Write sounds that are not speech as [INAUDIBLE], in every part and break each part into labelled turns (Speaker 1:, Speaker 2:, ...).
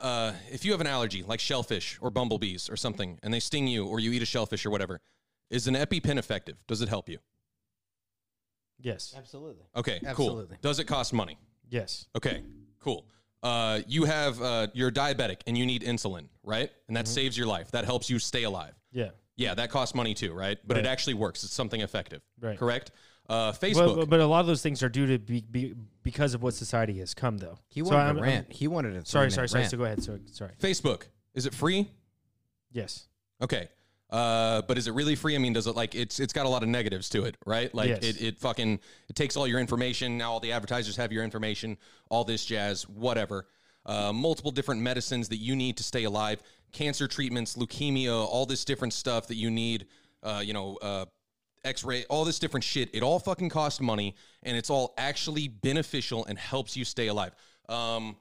Speaker 1: uh, if you have an allergy like shellfish or bumblebees or something, and they sting you, or you eat a shellfish or whatever, is an EpiPen effective? Does it help you?
Speaker 2: Yes.
Speaker 3: Absolutely.
Speaker 1: Okay, cool. Does it cost money?
Speaker 2: Yes.
Speaker 1: Okay, cool. Uh, you have uh, you're diabetic and you need insulin, right? And
Speaker 2: Mm-hmm.
Speaker 1: that saves your life. That helps you stay alive.
Speaker 2: Yeah.
Speaker 1: Yeah, that costs money too, right? But it actually works. It's something effective.
Speaker 2: Right.
Speaker 1: Correct. Uh, Facebook.
Speaker 2: But, but, but a lot of those things are due to be, be because of what society has come, though.
Speaker 3: He
Speaker 2: So
Speaker 3: wanted
Speaker 2: I'm-
Speaker 3: a
Speaker 2: I'm-
Speaker 3: rant. he wanted a
Speaker 2: Sorry, sorry, sorry.
Speaker 3: rant.
Speaker 2: So go ahead. So sorry.
Speaker 1: Facebook. Is it free?
Speaker 2: Yes.
Speaker 1: Okay. Uh, but is it really free? I mean, does it like it's it's got a lot of negatives to it, right? Like
Speaker 2: Yes.
Speaker 1: it, it fucking it takes all your information. Now all the advertisers have your information, all this jazz, whatever. Uh, multiple different medicines that you need to stay alive, cancer treatments, leukemia, all this different stuff that you need. Uh, you know, uh, X-ray, all this different shit. It all fucking costs money, and it's all actually beneficial and helps you stay alive. Um,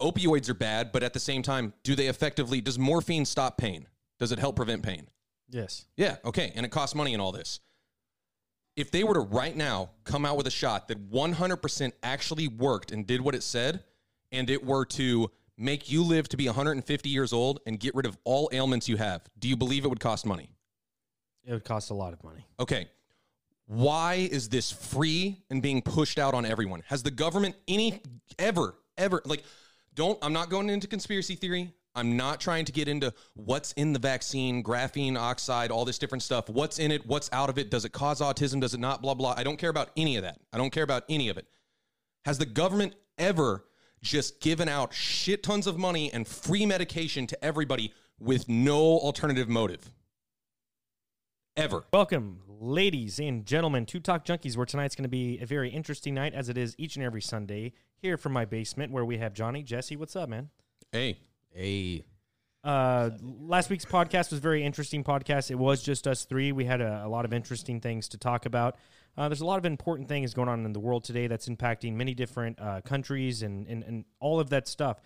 Speaker 1: opioids are bad, but at the same time, do they effectively? Does morphine stop pain? Does it help prevent pain?
Speaker 2: Yes.
Speaker 1: Yeah, okay, and it costs money and all this. If they were to right now come out with a shot that 100% actually worked and did what it said, and it were to make you live to be 150 years old and get rid of all ailments you have, do you believe it would cost money?
Speaker 2: It would cost a lot of money.
Speaker 1: Okay. Why is this free and being pushed out on everyone? Has the government any ever ever like don't I'm not going into conspiracy theory. I'm not trying to get into what's in the vaccine, graphene oxide, all this different stuff. What's in it? What's out of it? Does it cause autism? Does it not? Blah blah. I don't care about any of that. I don't care about any of it. Has the government ever just given out shit tons of money and free medication to everybody with no alternative motive? Ever.
Speaker 2: Welcome, ladies and gentlemen, to Talk Junkies, where tonight's going to be a very interesting night, as it is each and every Sunday here from my basement, where we have Johnny, Jesse. What's up, man?
Speaker 1: Hey.
Speaker 3: Hey.
Speaker 2: Uh, last week's podcast was a very interesting podcast. It was just us three. We had a, a lot of interesting things to talk about. Uh, there's a lot of important things going on in the world today that's impacting many different uh, countries and, and, and all of that stuff.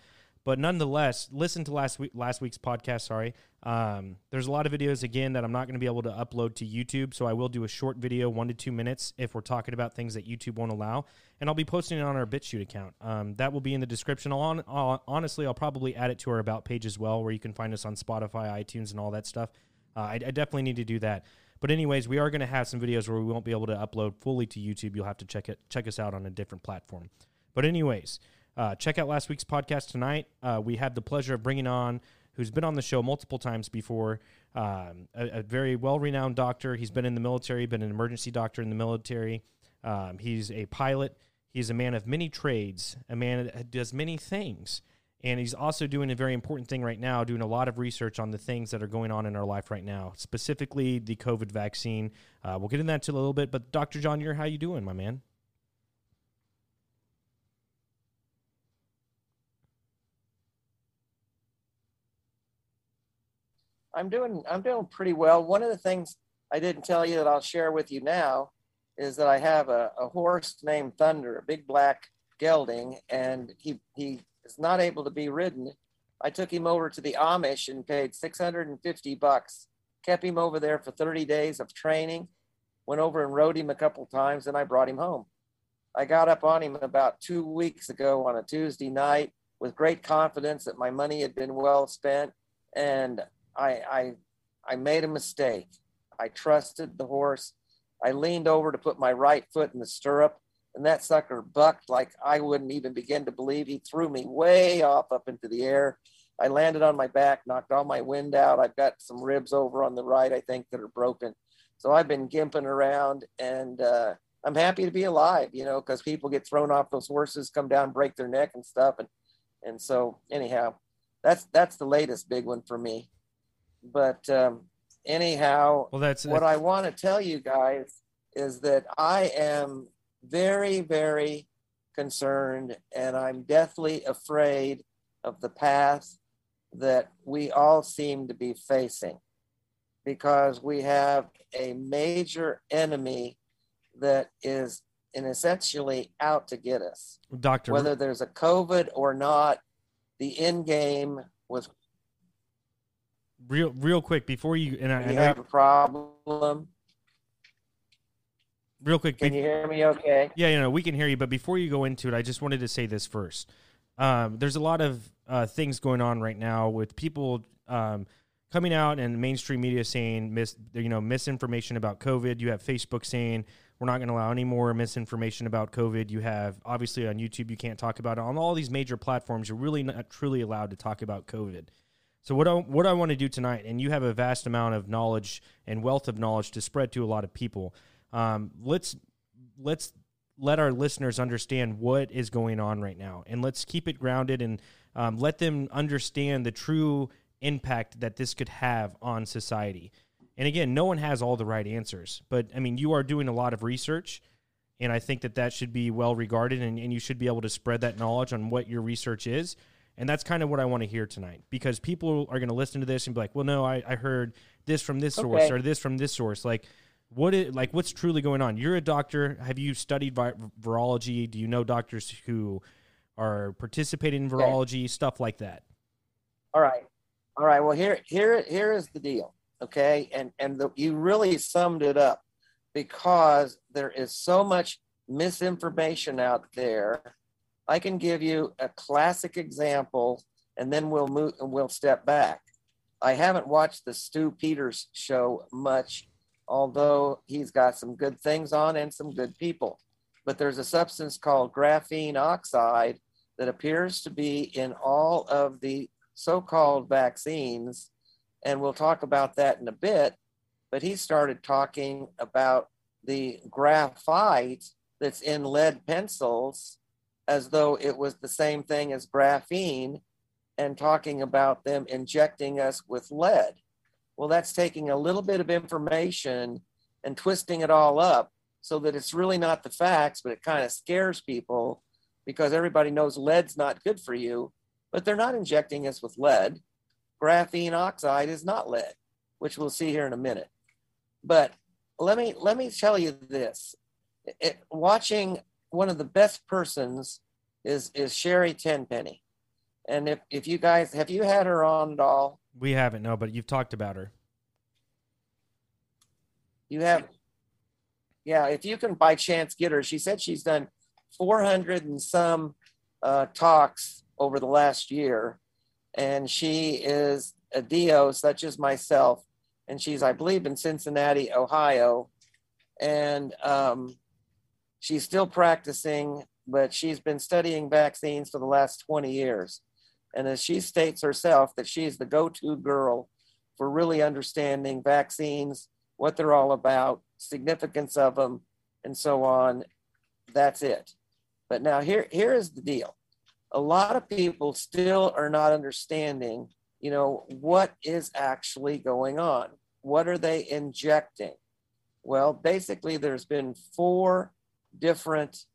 Speaker 2: But nonetheless, listen to last week last week's podcast. Sorry, um, there's a lot of videos again that I'm not going to be able to upload to YouTube. So I will do a short video, one to two minutes, if we're talking about things that YouTube won't allow, and I'll be posting it on our BitChute account. Um, that will be in the description. I'll on, I'll, honestly, I'll probably add it to our about page as well, where you can find us on Spotify, iTunes, and all that stuff. Uh, I, I definitely need to do that. But anyways, we are going to have some videos where we won't be able to upload fully to YouTube. You'll have to check it check us out on a different platform. But anyways, uh, check out last week's podcast tonight. Uh, we had the pleasure of bringing on who's been on the show multiple times before. Um, a, a very well renowned doctor. He's been in the military, been an emergency doctor in the military. Um, he's a pilot. He's a man of many trades, a man that does many things. And he's also doing a very important thing right now, doing a lot of research on the things that are going on in our life right now, specifically the COVID vaccine. Uh, we'll get into that in a little bit. But Dr. John, you're how you doing, my man?
Speaker 4: I'm doing I'm doing pretty well. One of the things I didn't tell you that I'll share with you now is that I have a, a horse named Thunder, a big black gelding, and he he is not able to be ridden. I took him over to the Amish and paid 650 bucks. Kept him over there for 30 days of training. Went over and rode him a couple times, and I brought him home. I got up on him about two weeks ago on a Tuesday night with great confidence that my money had been well spent, and I, I, I made a mistake. I trusted the horse. I leaned over to put my right foot in the stirrup, and that sucker bucked like I wouldn't even begin to believe. He threw me way off up into the air. I landed on my back, knocked all my wind out. I've got some ribs over on the right, I think, that are broken. So I've been gimping around, and uh, I'm happy to be alive, you know, because people get thrown off those horses, come down, break their neck and stuff, and and so anyhow, that's that's the latest big one for me. But um, anyhow,
Speaker 2: Well, that's
Speaker 4: what I want to tell you guys is that I am very, very concerned and I'm deathly afraid of the path that we all seem to be facing because we have a major enemy that is in essentially out to get us.
Speaker 2: Doctor.
Speaker 4: Whether there's a COVID or not, the end game was
Speaker 2: real, real quick before you and I,
Speaker 4: you
Speaker 2: and I
Speaker 4: have a problem.
Speaker 2: real quick.
Speaker 4: Can
Speaker 2: be-
Speaker 4: you hear me okay?
Speaker 2: Yeah, you know, we can hear you, but before you go into it, I just wanted to say this first. um, there's a lot of uh, things going on right now with people um, coming out and mainstream media saying mis, you know misinformation about COVID. You have Facebook saying we're not going to allow any more misinformation about COVID. You have obviously on YouTube you can't talk about it. On all these major platforms, you're really not truly allowed to talk about COVID. So what I, what I want to do tonight, and you have a vast amount of knowledge and wealth of knowledge to spread to a lot of people. Um, let's let's let our listeners understand what is going on right now, and let's keep it grounded and um, let them understand the true impact that this could have on society. And again, no one has all the right answers, but I mean, you are doing a lot of research, and I think that that should be well regarded, and, and you should be able to spread that knowledge on what your research is. And that's kind of what I want to hear tonight because people are going to listen to this and be like, well, no, I, I heard this from this source
Speaker 4: Okay.
Speaker 2: or this from this source. Like, what is like what's truly going on? You're a doctor. Have you studied vi- virology? Do you know doctors who are participating in virology, stuff like that?
Speaker 4: All right. All right. Well, here, here, here is the deal. Okay. And, and the, you really summed it up because there is so much misinformation out there. I can give you a classic example and then we'll move and we'll step back. I haven't watched the Stu Peters show much, although he's got some good things on and some good people. But there's a substance called graphene oxide that appears to be in all of the so-called vaccines, and we'll talk about that in a bit. But he started talking about the graphite that's in lead pencils as though it was the same thing as graphene and talking about them injecting us with lead. Well, that's taking a little bit of information and twisting it all up so that it's really not the facts, but it kind of scares people because everybody knows lead's not good for you but they're not injecting us with lead. Graphene oxide is not lead, which we'll see here in a minute. But let me let me tell you this: it, watching one of the best persons is is Sherry Tenpenny, and if if you guys have you had her on at all?
Speaker 2: We haven't, no, but you've talked about her.
Speaker 4: You have, yeah. If you can by chance get her, she said she's done 400 and some uh, talks over the last year, and she is a DO such as myself, and she's I believe in Cincinnati, Ohio, and um, she's still practicing, but she's been studying vaccines for the last 20 years, and as she states herself, that she's the go-to girl for really understanding vaccines what they're all about, significance of them, and so on. That's it. But now here, here is the deal. A lot of people still are not understanding, you know, what is actually going on. What are they injecting? Well, basically, there's been four different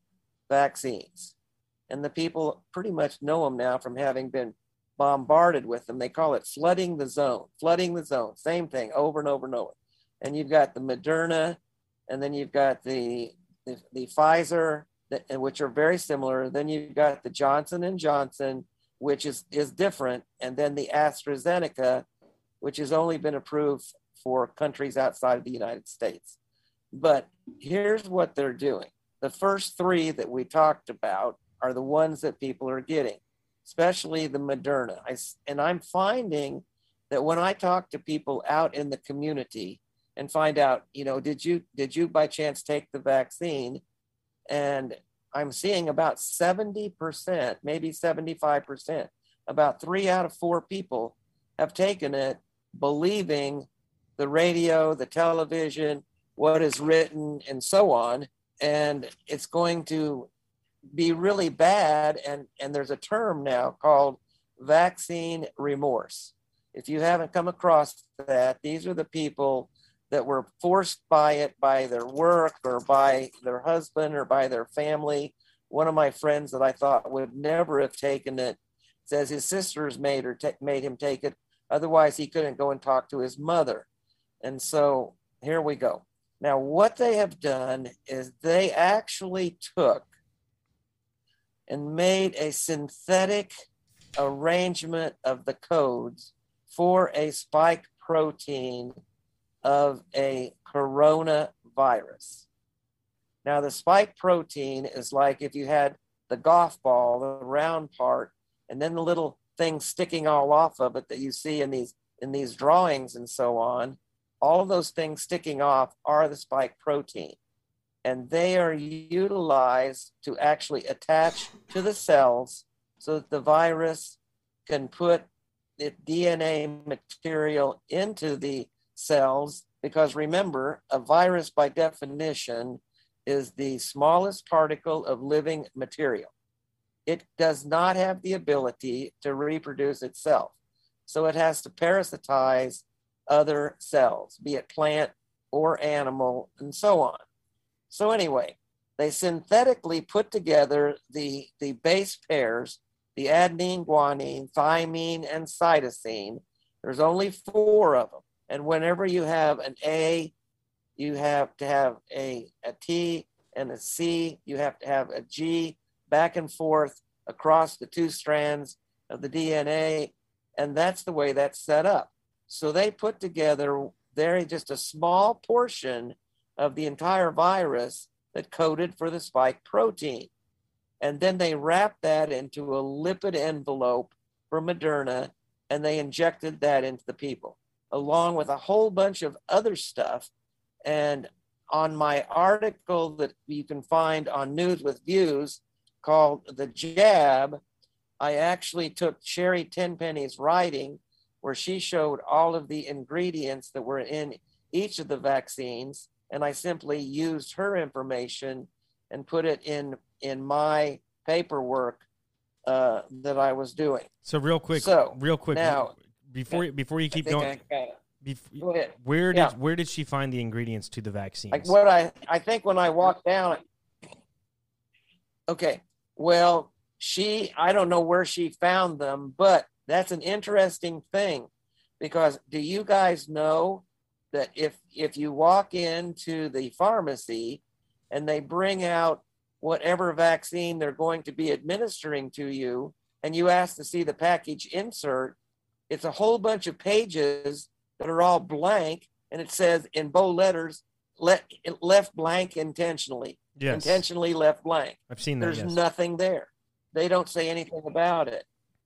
Speaker 4: vaccines, and the people pretty much know them now from having been bombarded with them. They call it flooding the zone, flooding the zone, same thing over and over and over and you've got the Moderna, and then you've got the the, the Pfizer, and which are very similar. Then you've got the Johnson and Johnson, which is is different, and then the AstraZeneca, which has only been approved for countries outside of the United States. But here's what they're doing: the first three that we talked about are the ones that people are getting, especially the Moderna. I, and I'm finding that when I talk to people out in the community and find out, you know, did you did you by chance take the vaccine? And I'm seeing about 70%, maybe 75%, about three out of four people have taken it believing the radio, the television, what is written, and so on. And it's going to be really bad. And, and there's a term now called vaccine remorse. If you haven't come across that, these are the people that were forced by it by their work or by their husband or by their family. One of my friends that I thought would never have taken it says his sisters made or ta- made him take it. Otherwise, he couldn't go and talk to his mother. And so here we go. Now, what they have done is they actually took and made a synthetic arrangement of the codes for a spike protein of a coronavirus. Now, the spike protein is like if you had the golf ball, the round part, and then the little things sticking all off of it that you see in these in these drawings and so on. All of those things sticking off are the spike protein, and they are utilized to actually attach to the cells so that the virus can put the DNA material into the cells. Because remember, a virus by definition is the smallest particle of living material. It does not have the ability to reproduce itself. So it has to parasitize other cells, be it plant or animal, and so on. So, anyway, they synthetically put together the, the base pairs, the adenine, guanine, thymine, and cytosine. There's only four of them. And whenever you have an A you have to have a, a T and a C. You have to have a G back and forth across the two strands of the DNA. And that's the way that's set up. So they put together very just a small portion of the entire virus that coded for the spike protein. And then they wrapped that into a lipid envelope for Moderna and they injected that into the people, along with a whole bunch of other stuff and on my article that you can find on News with Views called The Jab, I actually took Sherry Tenpenny's writing where she showed all of the ingredients that were in each of the vaccines. And I simply used her information and put it in in my paperwork uh, that I was doing.
Speaker 2: So real quick, so real quick now before before you keep going,
Speaker 4: Go ahead.
Speaker 2: Where did yeah. where did she find the ingredients to the vaccine?
Speaker 4: Like what I I think when I walked down. Okay, well, she I don't know where she found them, but that's an interesting thing because do you guys know that if if you walk into the pharmacy and they bring out whatever vaccine they're going to be administering to you and you ask to see the package insert it's a whole bunch of pages that are all blank, and it says in bold letters, let left blank intentionally.
Speaker 2: Yes.
Speaker 4: Intentionally left blank.
Speaker 2: I've seen that.
Speaker 4: There's
Speaker 2: yes.
Speaker 4: nothing there. They don't say anything about it.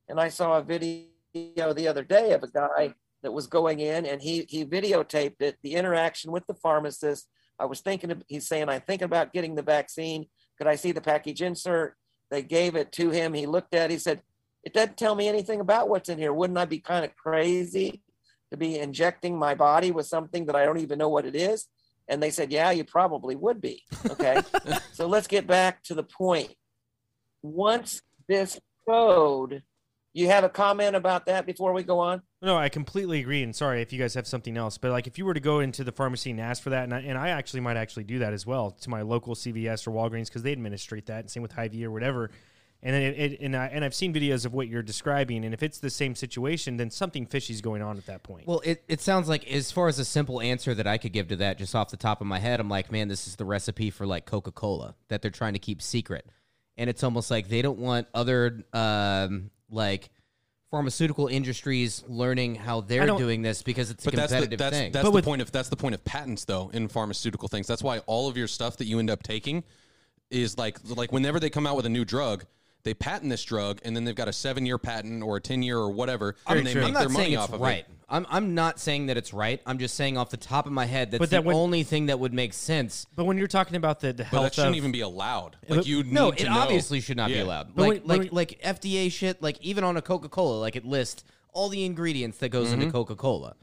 Speaker 4: And I saw a video the other day of a guy that was going in and he he videotaped it, the interaction with the pharmacist. I was thinking of, he's saying, I'm thinking about getting the vaccine. Could I see the package insert? They gave it to him. He looked at it. He said, It doesn't tell me anything about what's in here. Wouldn't I be kind of crazy to be injecting my body with something that I don't even know what it is? And they said, Yeah, you probably would be. Okay. [LAUGHS] so let's get back to the point. Once this code, you have a comment about that before we go on?
Speaker 2: No, I completely agree. And sorry if you guys have something else, but like if you were to go into the pharmacy and ask for that, and I, and I actually might actually do that as well to my local CVS or Walgreens because they administrate that, and same with Hy-Vee or whatever. And then it, it, and I, and I've seen videos of what you're describing, and if it's the same situation, then something fishy is going on at that point.
Speaker 3: Well, it, it sounds like as far as a simple answer that I could give to that, just off the top of my head, I'm like, man, this is the recipe for like Coca Cola that they're trying to keep secret, and it's almost like they don't want other um, like pharmaceutical industries learning how they're doing this because it's a competitive
Speaker 1: that's the, that's,
Speaker 3: thing.
Speaker 1: That's but the with, point of that's the point of patents though in pharmaceutical things. That's why all of your stuff that you end up taking is like like whenever they come out with a new drug, they patent this drug and then they've got a seven year patent or a 10 year or whatever
Speaker 3: I'm,
Speaker 1: and they make
Speaker 3: their
Speaker 1: money off
Speaker 3: of
Speaker 1: right.
Speaker 3: it. I'm, I'm not saying that it's right. I'm just saying off the top of my head that's that the when, only thing that would make sense.
Speaker 2: But when you're talking about the, the health,
Speaker 1: but that shouldn't
Speaker 2: of,
Speaker 1: even be allowed. Like you,
Speaker 3: no, it
Speaker 1: know.
Speaker 3: obviously should not yeah. be allowed. But like when, like like FDA shit. Like even on a Coca Cola, like it lists all the ingredients that goes mm-hmm. into Coca Cola.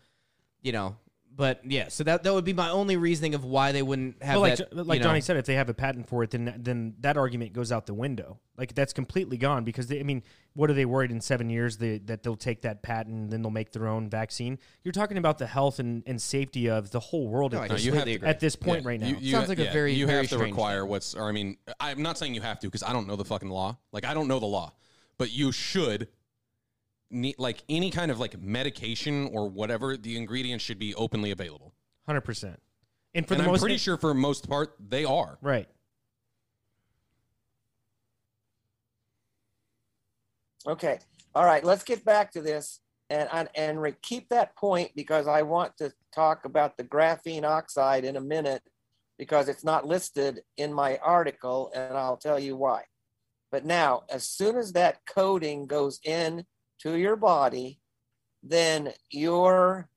Speaker 3: You know, but yeah, so that that would be my only reasoning of why they wouldn't have.
Speaker 2: Well, like
Speaker 3: that,
Speaker 2: like
Speaker 3: know.
Speaker 2: Johnny said, if they have a patent for it, then then that argument goes out the window. Like that's completely gone because they, I mean, what are they worried in seven years they, that they'll take that patent and then they'll make their own vaccine? You're talking about the health and, and safety of the whole world
Speaker 3: no,
Speaker 2: at, this,
Speaker 3: to,
Speaker 2: at this point yeah, right now.
Speaker 3: You, you Sounds like yeah, a very
Speaker 1: you
Speaker 3: very
Speaker 1: have to require thing. what's. Or I mean, I'm not saying you have to because I don't know the fucking law. Like I don't know the law, but you should need like any kind of like medication or whatever. The ingredients should be openly available.
Speaker 2: Hundred percent. And for
Speaker 1: and
Speaker 2: the
Speaker 1: I'm
Speaker 2: most,
Speaker 1: pretty sure for most part they are.
Speaker 2: Right.
Speaker 4: Okay. All right. Let's get back to this and and, and re- keep that point because I want to talk about the graphene oxide in a minute because it's not listed in my article and I'll tell you why. But now, as soon as that coating goes in to your body, then your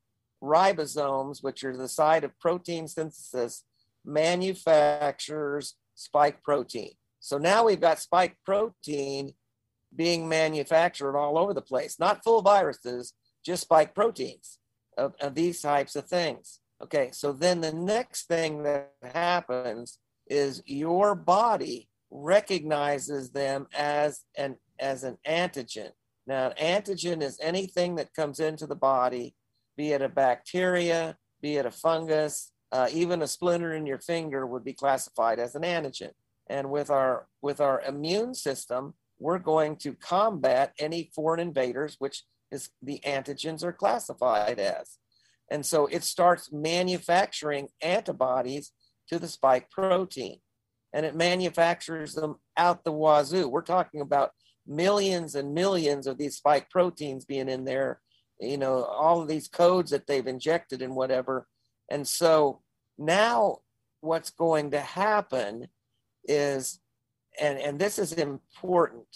Speaker 4: ribosomes, which are the site of protein synthesis, manufactures spike protein. So now we've got spike protein being manufactured all over the place, not full viruses, just spike proteins of, of these types of things. Okay, so then the next thing that happens is your body recognizes them as an as an antigen. Now, an antigen is anything that comes into the body, be it a bacteria, be it a fungus, uh, even a splinter in your finger would be classified as an antigen. And with our with our immune system, we're going to combat any foreign invaders, which is the antigens are classified as. And so it starts manufacturing antibodies to the spike protein and it manufactures them out the wazoo. We're talking about millions and millions of these spike proteins being in there, you know, all of these codes that they've injected and whatever. And so now what's going to happen is, and, and this is important.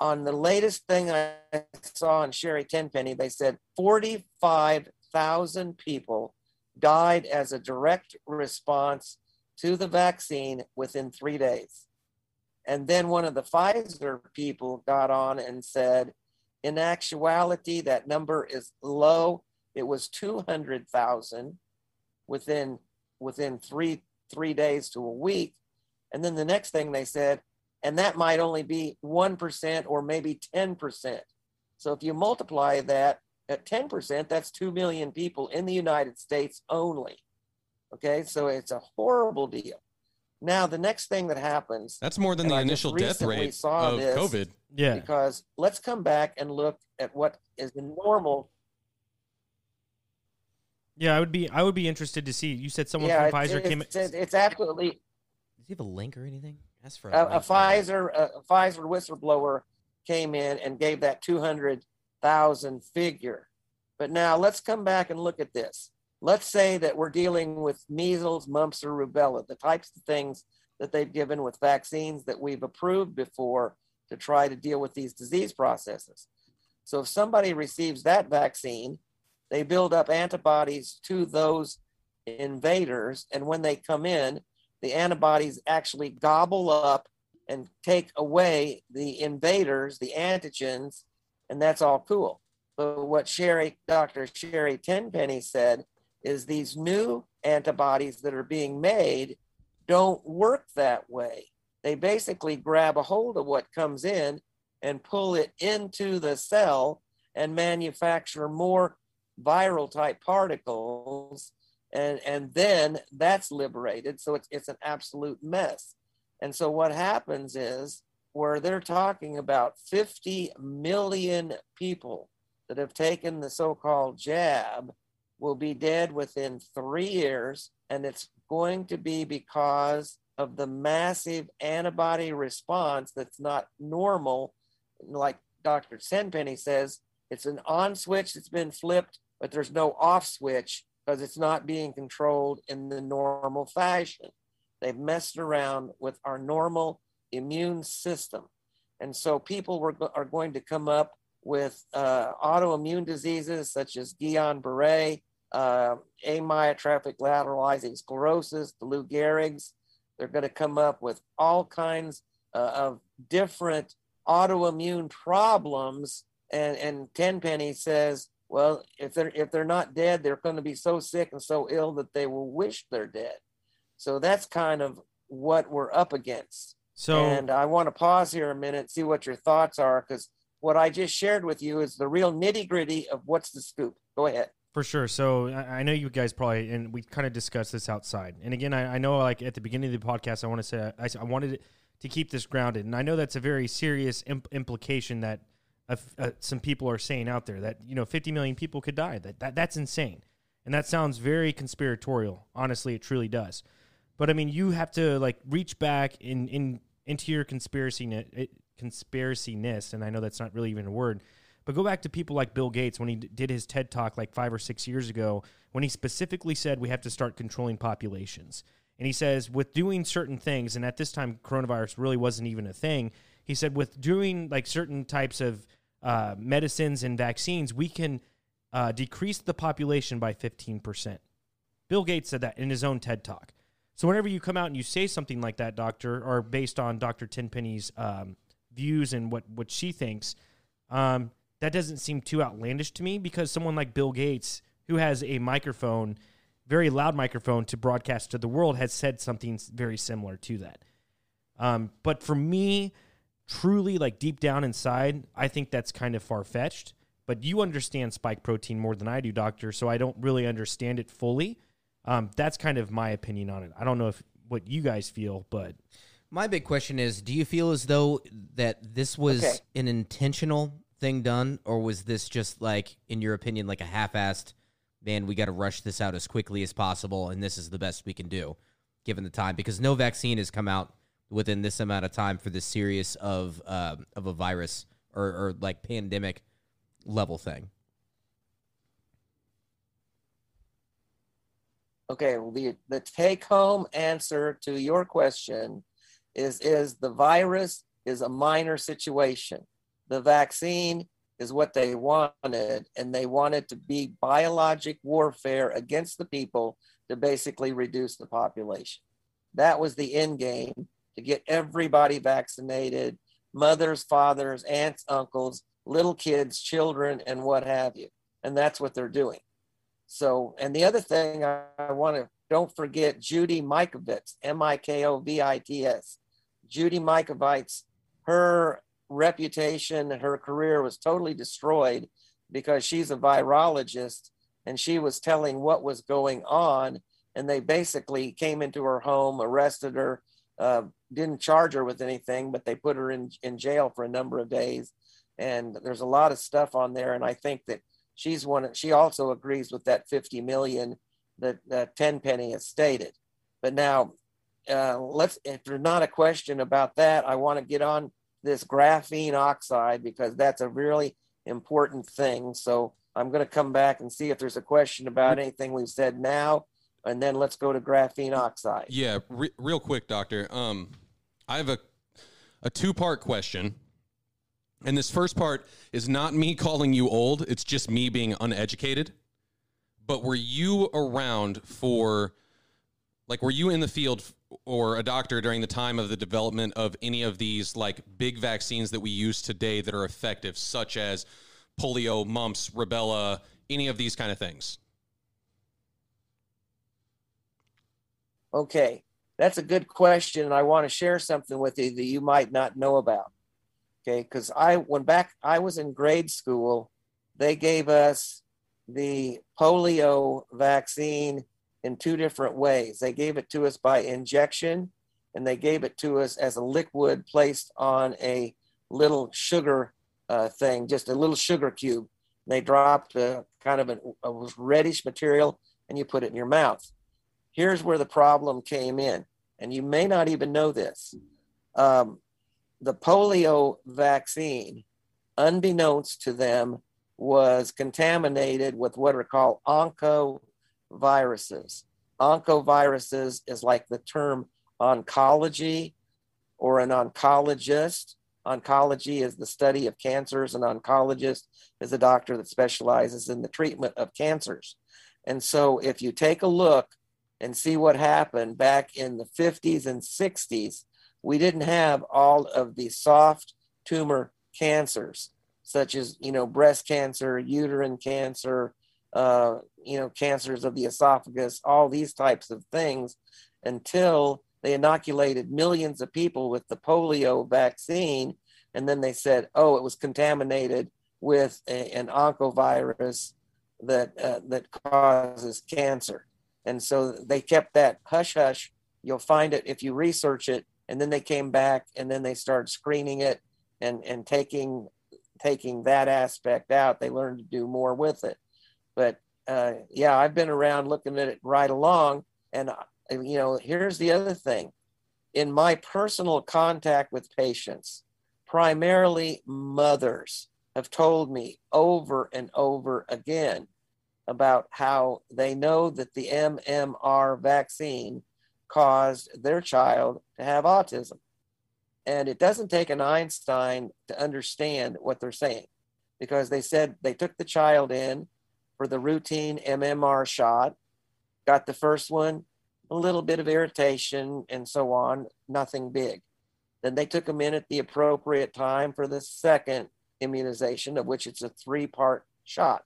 Speaker 4: On the latest thing I saw on Sherry Tenpenny, they said 45,000 people died as a direct response to the vaccine within three days. And then one of the Pfizer people got on and said, in actuality, that number is low. It was 200,000 within within three three days to a week. And then the next thing they said, and that might only be 1% or maybe 10%. So if you multiply that at 10%, that's 2 million people in the United States only. Okay, so it's a horrible deal. Now, the next thing that happens,
Speaker 1: That's more than the
Speaker 4: I
Speaker 1: initial death
Speaker 4: recently
Speaker 1: rate
Speaker 4: saw
Speaker 1: of
Speaker 4: this.
Speaker 1: COVID.
Speaker 2: Yeah.
Speaker 4: because let's come back and look at what is the normal.
Speaker 2: Yeah, I would be I would be interested to see. You said someone
Speaker 4: yeah,
Speaker 2: from
Speaker 4: it's,
Speaker 2: Pfizer came
Speaker 4: it's, it's, it's absolutely
Speaker 3: Does he have a link or anything? That's for
Speaker 4: a, a
Speaker 3: link.
Speaker 4: Pfizer a, a Pfizer whistleblower came in and gave that two hundred thousand figure. But now let's come back and look at this. Let's say that we're dealing with measles, mumps, or rubella, the types of things that they've given with vaccines that we've approved before to try to deal with these disease processes. So if somebody receives that vaccine, they build up antibodies to those invaders, and when they come in, the antibodies actually gobble up and take away the invaders, the antigens, and that's all cool. But what Sherry, Dr. Sherry Tenpenny said is these new antibodies that are being made don't work that way. They basically grab a hold of what comes in and pull it into the cell and manufacture more viral type particles and and then that's liberated so it's it's an absolute mess and so what happens is where they're talking about 50 million people that have taken the so-called jab will be dead within 3 years and it's going to be because of the massive antibody response that's not normal like Dr. Tenpenny says it's an on switch that's been flipped but there's no off switch because it's not being controlled in the normal fashion. They've messed around with our normal immune system. And so people were, are going to come up with uh, autoimmune diseases such as Guillain Barre, uh, amyotrophic lateralizing sclerosis, the Lou Gehrig's. They're going to come up with all kinds uh, of different autoimmune problems. And, and Tenpenny says, well, if they're if they're not dead, they're going to be so sick and so ill that they will wish they're dead. So that's kind of what we're up against.
Speaker 2: So
Speaker 4: and I want to pause here a minute, see what your thoughts are, because what I just shared with you is the real nitty gritty of what's the scoop. Go ahead.
Speaker 2: For sure. So I I know you guys probably, and we kind of discussed this outside. And again, I, I know like at the beginning of the podcast, I want to say I, I wanted to keep this grounded, and I know that's a very serious imp- implication that uh, uh, some people are saying out there that you know 50 million people could die. That, that that's insane, and that sounds very conspiratorial. Honestly, it truly does. But I mean, you have to like reach back in in into your conspiracy conspiracyness, and I know that's not really even a word. But go back to people like Bill Gates when he d- did his TED talk like five or six years ago, when he specifically said we have to start controlling populations. And he says, with doing certain things, and at this time, coronavirus really wasn't even a thing. He said, with doing like certain types of uh, medicines and vaccines, we can uh, decrease the population by 15%. Bill Gates said that in his own TED talk. So whenever you come out and you say something like that, doctor, or based on Dr. Tenpenny's um, views and what, what she thinks, um, that doesn't seem too outlandish to me because someone like Bill Gates, who has a microphone, very loud microphone to broadcast to the world, has said something very similar to that. Um, but for me, truly, like deep down inside, I think that's kind of far fetched. But you understand spike protein more than I do, doctor, so I don't really understand it fully. Um, that's kind of my opinion on it. I don't know if what you guys feel, but
Speaker 3: My big question is do you feel as though that this was
Speaker 4: Okay.
Speaker 3: an intentional thing done, or was this just like, in your opinion, like a half assed, man, we got to rush this out as quickly as possible, and this is the best we can do given the time? Because no vaccine has come out within this amount of time for this serious of, um of a virus or, or like pandemic level thing.
Speaker 4: Okay, well, the, the take home answer to your question is is the virus is a minor situation. The vaccine is what they wanted, and they wanted to be biologic warfare against the people to basically reduce the population. That was the end game to get everybody vaccinated mothers, fathers, aunts, uncles, little kids, children, and what have you. And that's what they're doing. So, and the other thing I, I want to don't forget Judy Mikovits, M I K O V I T S. Judy Mikovits, her reputation and her career was totally destroyed because she's a virologist and she was telling what was going on. And they basically came into her home, arrested her, uh, didn't charge her with anything, but they put her in, in jail for a number of days. And there's a lot of stuff on there. And I think that she's one she also agrees with that 50 million that uh, Tenpenny has stated but now uh, let's if there's not a question about that i want to get on this graphene oxide because that's a really important thing so i'm going to come back and see if there's a question about anything we've said now and then let's go to graphene oxide
Speaker 1: Yeah, re- real quick, doctor. Um, I have a a two part question, and this first part is not me calling you old. It's just me being uneducated. But were you around for, like, were you in the field or a doctor during the time of the development of any of these like big vaccines that we use today that are effective, such as polio, mumps, rubella, any of these kind of things?
Speaker 4: Okay, that's a good question, and I want to share something with you that you might not know about. Okay, because I when back I was in grade school, they gave us the polio vaccine in two different ways. They gave it to us by injection, and they gave it to us as a liquid placed on a little sugar uh, thing, just a little sugar cube. They dropped a kind of a, a reddish material, and you put it in your mouth here's where the problem came in, and you may not even know this. Um, the polio vaccine, unbeknownst to them, was contaminated with what are called oncoviruses. Oncoviruses is like the term oncology or an oncologist. Oncology is the study of cancers, and oncologist is a doctor that specializes in the treatment of cancers. And so, if you take a look and see what happened back in the 50s and 60s, we didn't have all of the soft tumor cancers, such as you know breast cancer, uterine cancer, uh, you know cancers of the esophagus, all these types of things, until they inoculated millions of people with the polio vaccine, and then they said, oh, it was contaminated with a, an oncovirus that uh, that causes cancer. And so they kept that hush hush. You'll find it if you research it. And then they came back and then they started screening it and and taking taking that aspect out. They learned to do more with it but uh, yeah i've been around looking at it right along and uh, you know here's the other thing in my personal contact with patients primarily mothers have told me over and over again about how they know that the MMR vaccine caused their child to have autism. And it doesn't take an Einstein to understand what they're saying because they said they took the child in for the routine MMR shot, got the first one, a little bit of irritation and so on, nothing big. Then they took them in at the appropriate time for the second immunization, of which it's a three part shot,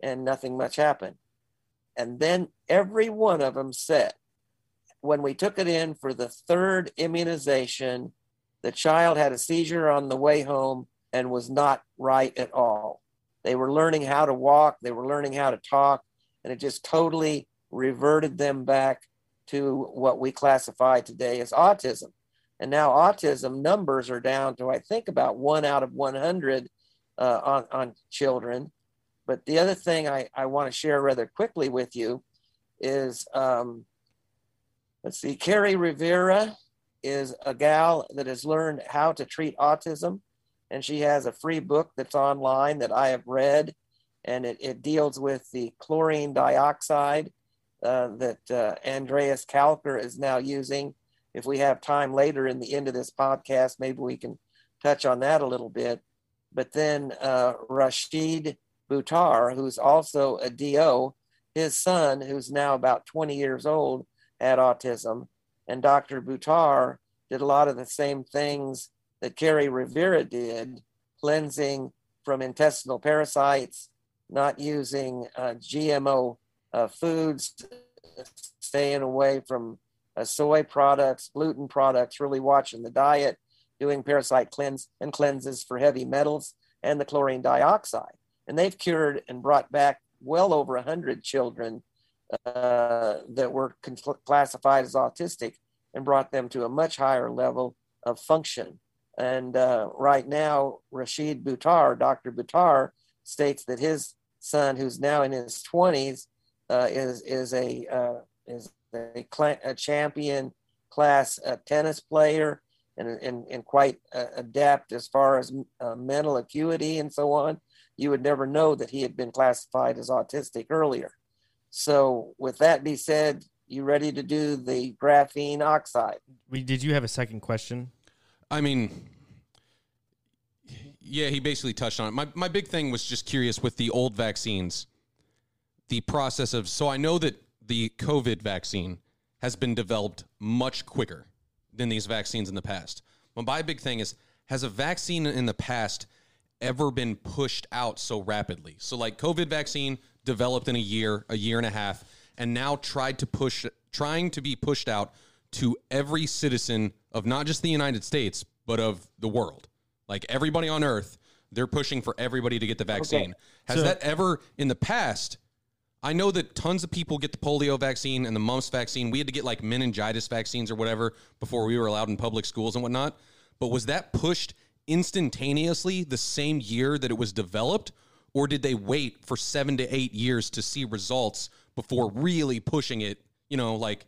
Speaker 4: and nothing much happened. And then every one of them said, when we took it in for the third immunization, the child had a seizure on the way home and was not right at all. They were learning how to walk, they were learning how to talk, and it just totally reverted them back to what we classify today as autism. And now autism numbers are down to, I think, about one out of 100 uh, on, on children. But the other thing I, I want to share rather quickly with you is um, let's see, Kerri Rivera is a gal that has learned how to treat autism. And she has a free book that's online that I have read. And it, it deals with the chlorine dioxide uh, that uh, Andreas Kalcker is now using. If we have time later in the end of this podcast, maybe we can touch on that a little bit. But then uh, Rashid Buttar, who's also a DO, his son, who's now about 20 years old, had autism. And Dr. Buttar did a lot of the same things that Kerri Rivera did, cleansing from intestinal parasites, not using uh, GMO uh, foods, staying away from uh, soy products, gluten products, really watching the diet, doing parasite cleanse and cleanses for heavy metals and the chlorine dioxide. And they've cured and brought back well over 100 children uh, that were classified as autistic and brought them to a much higher level of function. And uh, right now, Rashid Buttar, Dr. Buttar, states that his son, who's now in his 20s, uh, is is a uh, is a, cl- a, champion class uh, tennis player and, and, and quite uh, adept as far as uh, mental acuity and so on. You would never know that he had been classified as autistic earlier. So, with that be said, you ready to do the graphene oxide?
Speaker 2: We, did you have a second question?
Speaker 1: I mean, yeah, he basically touched on it. My my big thing was just curious with the old vaccines the process of so I know that the COVID vaccine has been developed much quicker than these vaccines in the past. But my big thing is has a vaccine in the past ever been pushed out so rapidly? So like COVID vaccine developed in a year, a year and a half, and now tried to push trying to be pushed out to every citizen of not just the United States, but of the world. Like everybody on earth, they're pushing for everybody to get the vaccine. Okay. Has so, that ever in the past I know that tons of people get the polio vaccine and the mumps vaccine. We had to get like meningitis vaccines or whatever before we were allowed in public schools and whatnot. But was that pushed instantaneously the same year that it was developed? Or did they wait for seven to eight years to see results before really pushing it? You know, like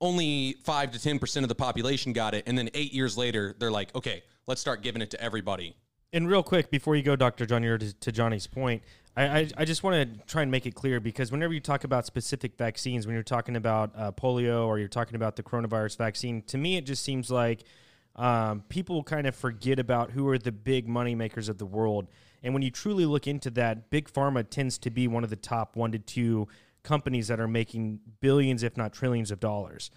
Speaker 1: only five to 10% of the population got it. And then eight years later, they're like, okay, let's start giving it to everybody.
Speaker 2: And real quick, before you go, Dr. John, to, to Johnny's point, I, I, I just want to try and make it clear because whenever you talk about specific vaccines, when you're talking about uh, polio or you're talking about the coronavirus vaccine, to me it just seems like um, people kind of forget about who are the big money makers of the world. And when you truly look into that, big pharma tends to be one of the top one to two companies that are making billions, if not trillions, of dollars.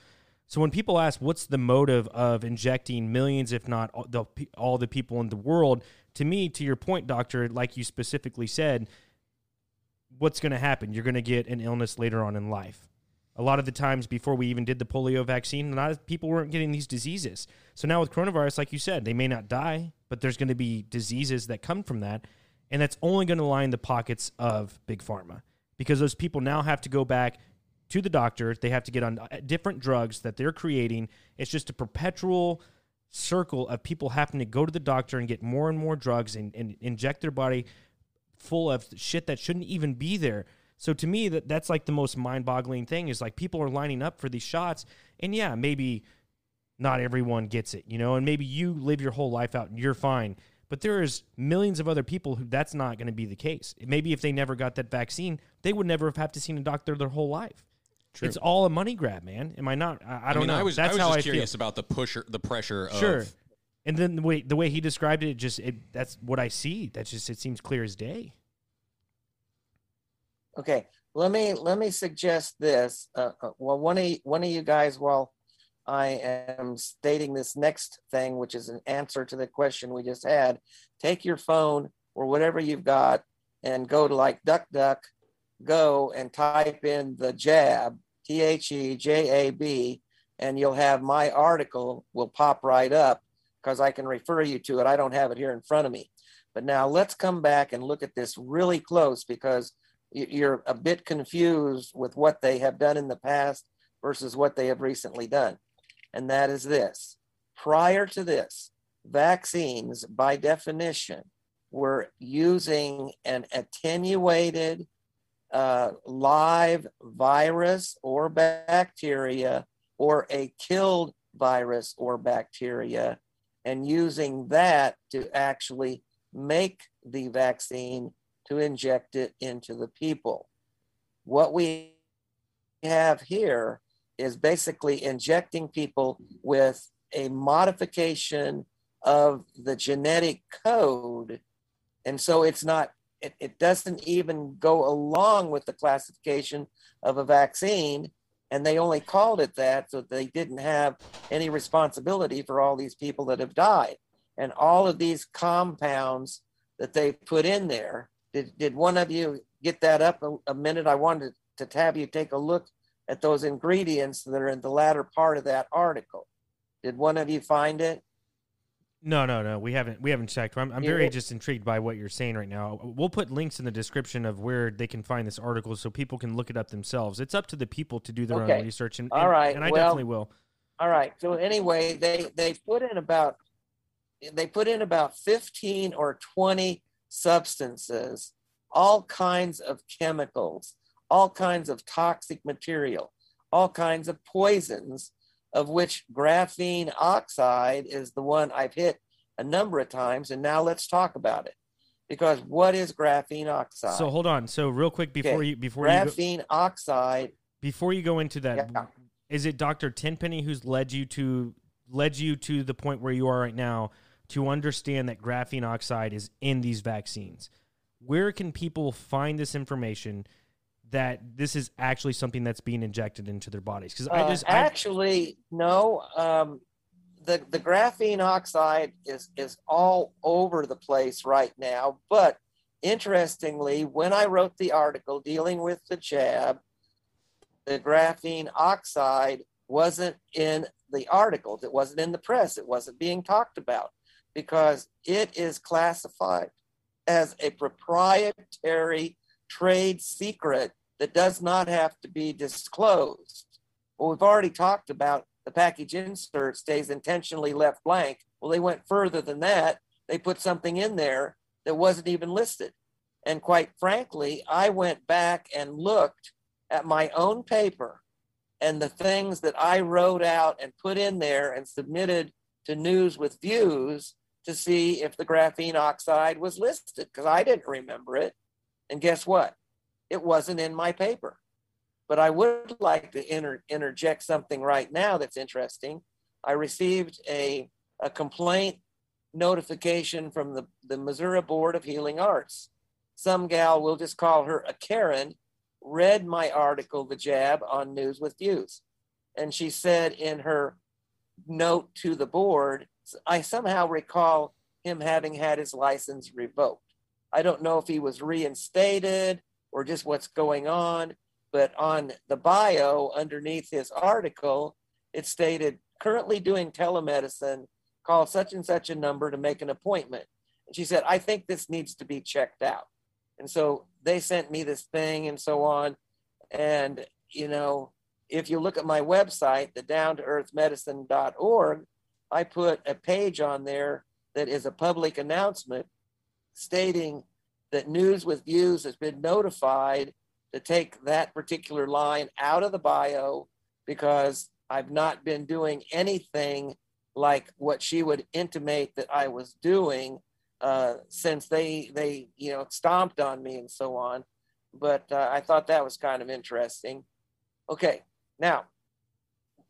Speaker 2: So when people ask what's the motive of injecting millions, if not all the, all the people in the world, to me, to your point, doctor, like you specifically said, what's going to happen? You're going to get an illness later on in life. A lot of the times before we even did the polio vaccine, a lot of people weren't getting these diseases. So now with coronavirus, like you said, they may not die, but there's going to be diseases that come from that. And that's only going to line the pockets of big pharma because those people now have to go back to the doctor. They have to get on uh, different drugs that they're creating. It's just a perpetual circle of people having to go to the doctor and get more and more drugs and, and inject their body full of shit that shouldn't even be there. So to me, that that's like the most mind-boggling thing is like people are lining up for these shots, and yeah, maybe not everyone gets it, you know, and maybe you live your whole life out and you're fine. But there is millions of other people who that's not going to be the case. Maybe if they never got that vaccine, they would never have had to seen a doctor their whole life. True. It's all a money grab, man. Am I not? I, I don't
Speaker 1: mean,
Speaker 2: know.
Speaker 1: I was,
Speaker 2: That's
Speaker 1: I was
Speaker 2: how
Speaker 1: just
Speaker 2: I
Speaker 1: curious
Speaker 2: feel.
Speaker 1: about the pusher, the pressure.
Speaker 2: Sure.
Speaker 1: Of,
Speaker 2: And then the way the way he described it, it just it, that's what I see. That's just it seems clear as day.
Speaker 4: Okay, let me let me suggest this. Uh, uh, well, one of one of you guys, while I am stating this next thing, which is an answer to the question we just had, take your phone or whatever you've got and go to like DuckDuck, go and type in the jab, T H E J A B, and you'll have my article will pop right up because I can refer you to it. I don't have it here in front of me. But now let's come back and look at this really close because you're a bit confused with what they have done in the past versus what they have recently done. And that is this prior to this, vaccines by definition were using an attenuated uh, live virus or bacteria or a killed virus or bacteria and using that to actually make the vaccine to inject it into the people. What we have here is basically injecting people with a modification of the genetic code. And so it's not, it, it doesn't even go along with the classification of a vaccine. And they only called it that so they didn't have any responsibility for all these people that have died. And all of these compounds that they put in there. Did, did one of you get that up a, a minute? I wanted to have you take a look at those ingredients that are in the latter part of that article. Did one of you find it?
Speaker 2: No, no, no. We haven't we haven't checked. I'm, I'm very just intrigued by what you're saying right now. We'll put links in the description of where they can find this article so people can look it up themselves. It's up to the people to do their
Speaker 4: Okay.
Speaker 2: own research, and
Speaker 4: all right,
Speaker 2: and, I
Speaker 4: well-
Speaker 2: definitely will.
Speaker 4: All right. So anyway, they they put in about they put in about 15 or 20 substances, all kinds of chemicals, all kinds of toxic material, all kinds of poisons, of which graphene oxide is the one I've hit a number of times. And now let's talk about it. Because what is graphene oxide?
Speaker 2: So hold on. So real quick before
Speaker 4: Okay.
Speaker 2: you before you go,
Speaker 4: graphene oxide
Speaker 2: before you go into that, is
Speaker 4: Yeah.
Speaker 2: it Dr. Tenpenny who's led you to led you to the point where you are right now to understand that graphene oxide is in these vaccines? Where can people find this information that this is actually something that's being injected into their bodies? Because I
Speaker 4: Uh,
Speaker 2: just I,
Speaker 4: actually no. Um, the the graphene oxide is is all over the place right now. But interestingly, when I wrote the article dealing with the jab, the graphene oxide wasn't in the articles. It wasn't in the press. It wasn't being talked about because it is classified as a proprietary trade secret that does not have to be disclosed. Well, we've already talked about the package insert stays intentionally left blank. Well, they went further than that. They put something in there that wasn't even listed. And quite frankly, I went back and looked at my own paper and the things that I wrote out and put in there and submitted to News with Views to see if the graphene oxide was listed because I didn't remember it. And guess what? It wasn't in my paper. But I would like to inter- interject something right now that's interesting. I received a, a complaint notification from the, the Missouri Board of Healing Arts. Some gal, we'll just call her a Karen, read my article, The Jab, on News with Views. And she said in her note to the board, I somehow recall him having had his license revoked. I don't know if he was reinstated or just what's going on, but on the bio underneath his article, it stated currently doing telemedicine, call such and such a number to make an appointment. And she said, I think this needs to be checked out. And so they sent me this thing and so on. And, you know, if you look at my website, the down to earth medicine.org, I put a page on there that is a public announcement stating that News with Views has been notified to take that particular line out of the bio because I've not been doing anything like what she would intimate that I was doing uh, since they they you know stomped on me and so on. But uh, I thought that was kind of interesting. Okay, now,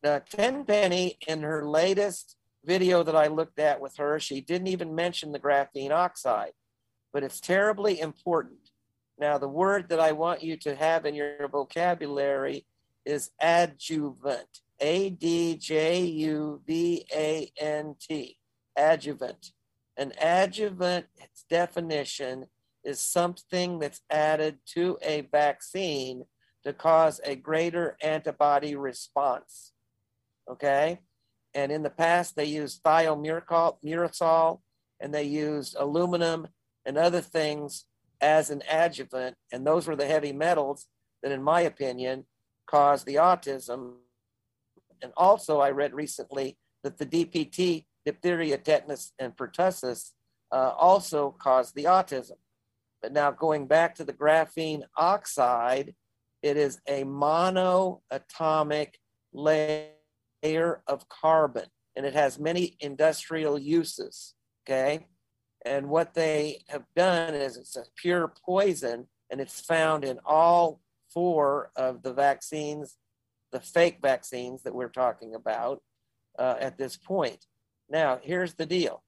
Speaker 4: uh, Tenpenny in her latest video that I looked at with her, she didn't even mention the graphene oxide, but it's terribly important. Now, the word that I want you to have in your vocabulary is adjuvant. A D J U V A N T. Adjuvant. An adjuvant its definition is something that's added to a vaccine to cause a greater antibody response. Okay? And in the past, they used thimerosal and they used aluminum and other things as an adjuvant. And those were the heavy metals that, in my opinion, caused the autism. And also, I read recently that the DPT, diphtheria, tetanus, and pertussis, uh, also caused the autism. But now, going back to the graphene oxide, it is a monoatomic layer of carbon and it has many industrial uses. Okay. And what they have done is it's a pure poison and it's found in all four of the vaccines, the fake vaccines that we're talking about uh, at this point. Now, here's the deal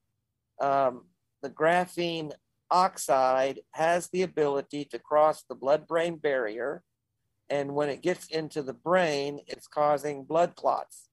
Speaker 4: um, the graphene oxide has the ability to cross the blood brain barrier. And when it gets into the brain, it's causing blood clots.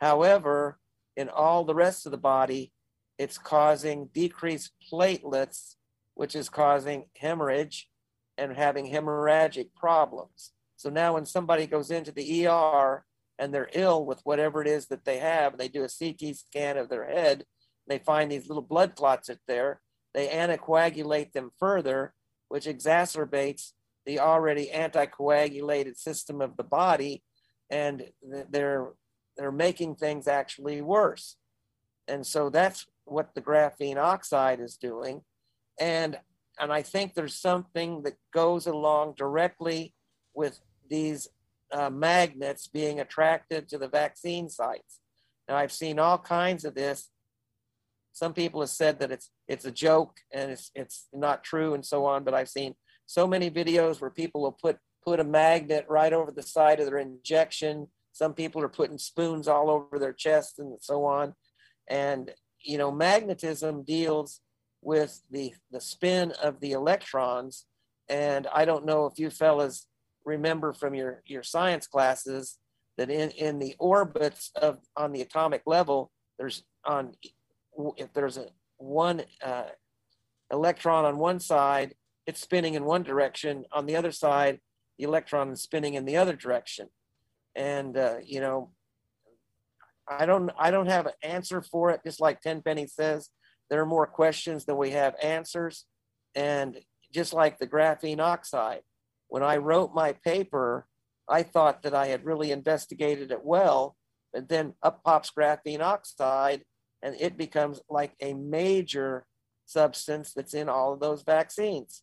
Speaker 4: However, in all the rest of the body, it's causing decreased platelets, which is causing hemorrhage and having hemorrhagic problems. So now, when somebody goes into the ER and they're ill with whatever it is that they have, they do a CT scan of their head, they find these little blood clots at there, they anticoagulate them further, which exacerbates the already anticoagulated system of the body, and they're they're making things actually worse. And so that's what the graphene oxide is doing. And and I think there's something that goes along directly with these uh, magnets being attracted to the vaccine sites. Now I've seen all kinds of this. Some people have said that it's it's a joke and it's it's not true and so on. But I've seen so many videos where people will put put a magnet right over the side of their injection some people are putting spoons all over their chest and so on. And, you know, magnetism deals with the, the spin of the electrons. And I don't know if you fellas remember from your, your science classes that in, in the orbits of on the atomic level, there's on if there's a one uh, electron on one side, it's spinning in one direction. On the other side, the electron is spinning in the other direction and uh, you know i don't i don't have an answer for it just like tenpenny says there are more questions than we have answers. And just like the graphene oxide when i wrote my paper i thought that i had really investigated it well but then up pops graphene oxide and it becomes like a major substance that's in all of those vaccines.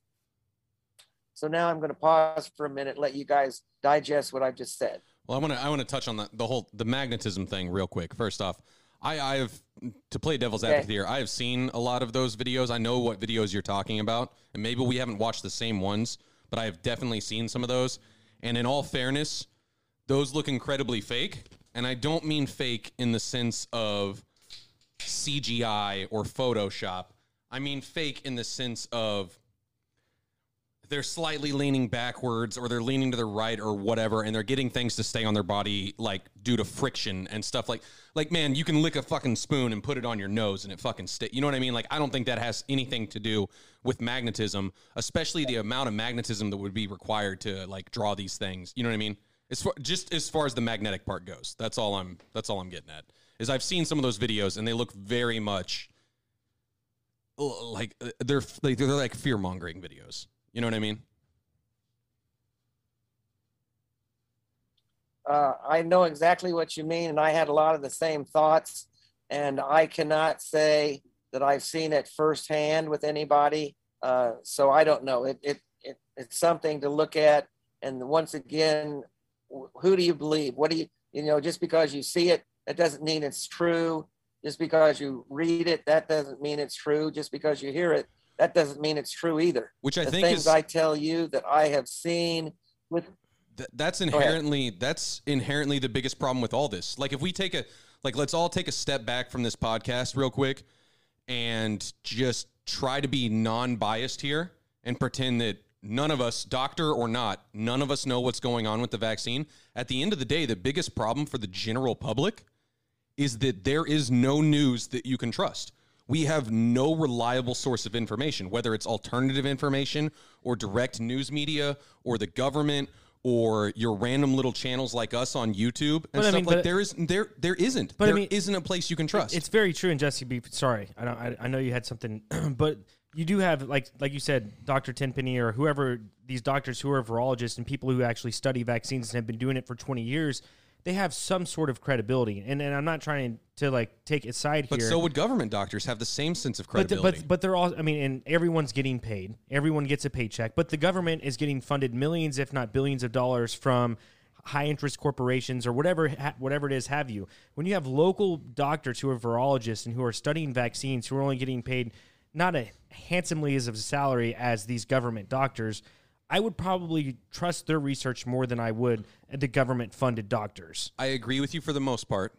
Speaker 4: So now i'm going to pause for a minute let you guys digest what i've just said
Speaker 1: well, I want to I want to touch on the, the whole the magnetism thing real quick. First off, I I have to play devil's advocate okay. here. I have seen a lot of those videos. I know what videos you're talking about, and maybe we haven't watched the same ones, but I have definitely seen some of those. And in all fairness, those look incredibly fake. And I don't mean fake in the sense of CGI or Photoshop. I mean fake in the sense of they're slightly leaning backwards or they're leaning to the right or whatever and they're getting things to stay on their body like due to friction and stuff like like man you can lick a fucking spoon and put it on your nose and it fucking stay you know what i mean? Like i don't think that has anything to do with magnetism especially the amount of magnetism that would be required to like draw these things you know what i mean? As far, just as far as the magnetic part goes that's all i'm that's all i'm getting at is i've seen some of those videos and they look very much like they're like they're like fear mongering videos you know what I mean?
Speaker 4: Uh, I know exactly what you mean, and I had a lot of the same thoughts. And I cannot say that I've seen it firsthand with anybody, uh, so I don't know. It, it it it's something to look at. And once again, who do you believe? What do you you know? Just because you see it, that doesn't mean it's true. Just because you read it, that doesn't mean it's true. Just because you hear it, that doesn't mean it's true either.
Speaker 1: Which I
Speaker 4: the
Speaker 1: think
Speaker 4: things
Speaker 1: is,
Speaker 4: I tell you that I have seen with
Speaker 1: th- that's inherently that's inherently the biggest problem with all this. Like if we take a like let's all take a step back from this podcast real quick and just try to be non-biased here and pretend that none of us, doctor or not, none of us know what's going on with the vaccine. At the end of the day, the biggest problem for the general public is that there is no news that you can trust. We have no reliable source of information, whether it's alternative information or direct news media or the government or your random little channels like us on YouTube and
Speaker 2: But I
Speaker 1: stuff
Speaker 2: mean,
Speaker 1: like there is there there isn't.
Speaker 2: But I mean,
Speaker 1: isn't a place you can trust.
Speaker 2: It's very true. And Jesse, be sorry. I don't. I, I know you had something, [CLEARS THROAT] but you do have like like you said, Doctor Tenpenny or whoever these doctors who are virologists and people who actually study vaccines and have been doing it for twenty years. They have some sort of credibility, and, and I'm not trying to like take a side
Speaker 1: but
Speaker 2: here.
Speaker 1: so would government doctors have the same sense of
Speaker 2: but, the-
Speaker 1: credibility.
Speaker 2: but but they're all. I mean, and everyone's getting paid. Everyone gets a paycheck, but the government is getting funded millions, if not billions, of dollars from high interest corporations or whatever whatever it is. Have you? When you have local doctors who are virologists and who are studying vaccines, who are only getting paid not a handsomely as of a salary as these government doctors. I would probably trust their research more than I would the government funded doctors.
Speaker 1: I agree with you for the most part,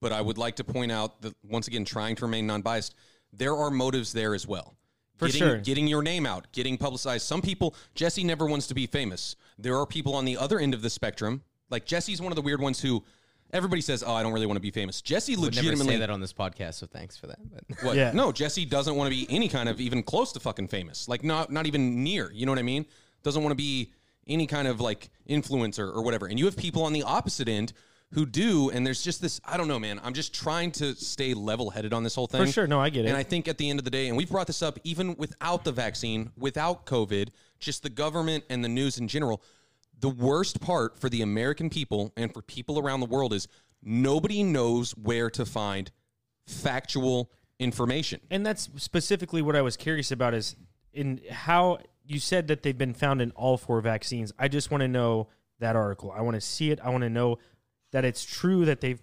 Speaker 1: but I would like to point out that once again, trying to remain non-biased, there are motives there as well.
Speaker 2: For
Speaker 1: getting,
Speaker 2: sure.
Speaker 1: getting your name out, getting publicized. Some people, Jesse never wants to be famous. There are people on the other end of the spectrum, like Jesse's one of the weird ones who everybody says, "Oh, I don't really want to be famous." Jesse
Speaker 3: Would never
Speaker 1: legitimately
Speaker 3: say that on this podcast, so thanks for that. But [LAUGHS]
Speaker 1: what?
Speaker 2: Yeah.
Speaker 1: No, Jesse doesn't want to be any kind of even close to fucking famous. Like not not even near. You know what I mean? Doesn't want to be any kind of like influencer or whatever. And you have people on the opposite end who do, and there's just this. I don't know, man. I'm just trying to stay level headed on this whole thing.
Speaker 2: For sure, no, I get it.
Speaker 1: And I think at the end of the day, and we've brought this up even without the vaccine, without COVID, just the government and the news in general. The worst part for the American people and for people around the world is nobody knows where to find factual information.
Speaker 2: and that's specifically what I was curious about is in how you said that they've been found in all four vaccines. I just want to know that article. I want to see it. I want to know that it's true that they've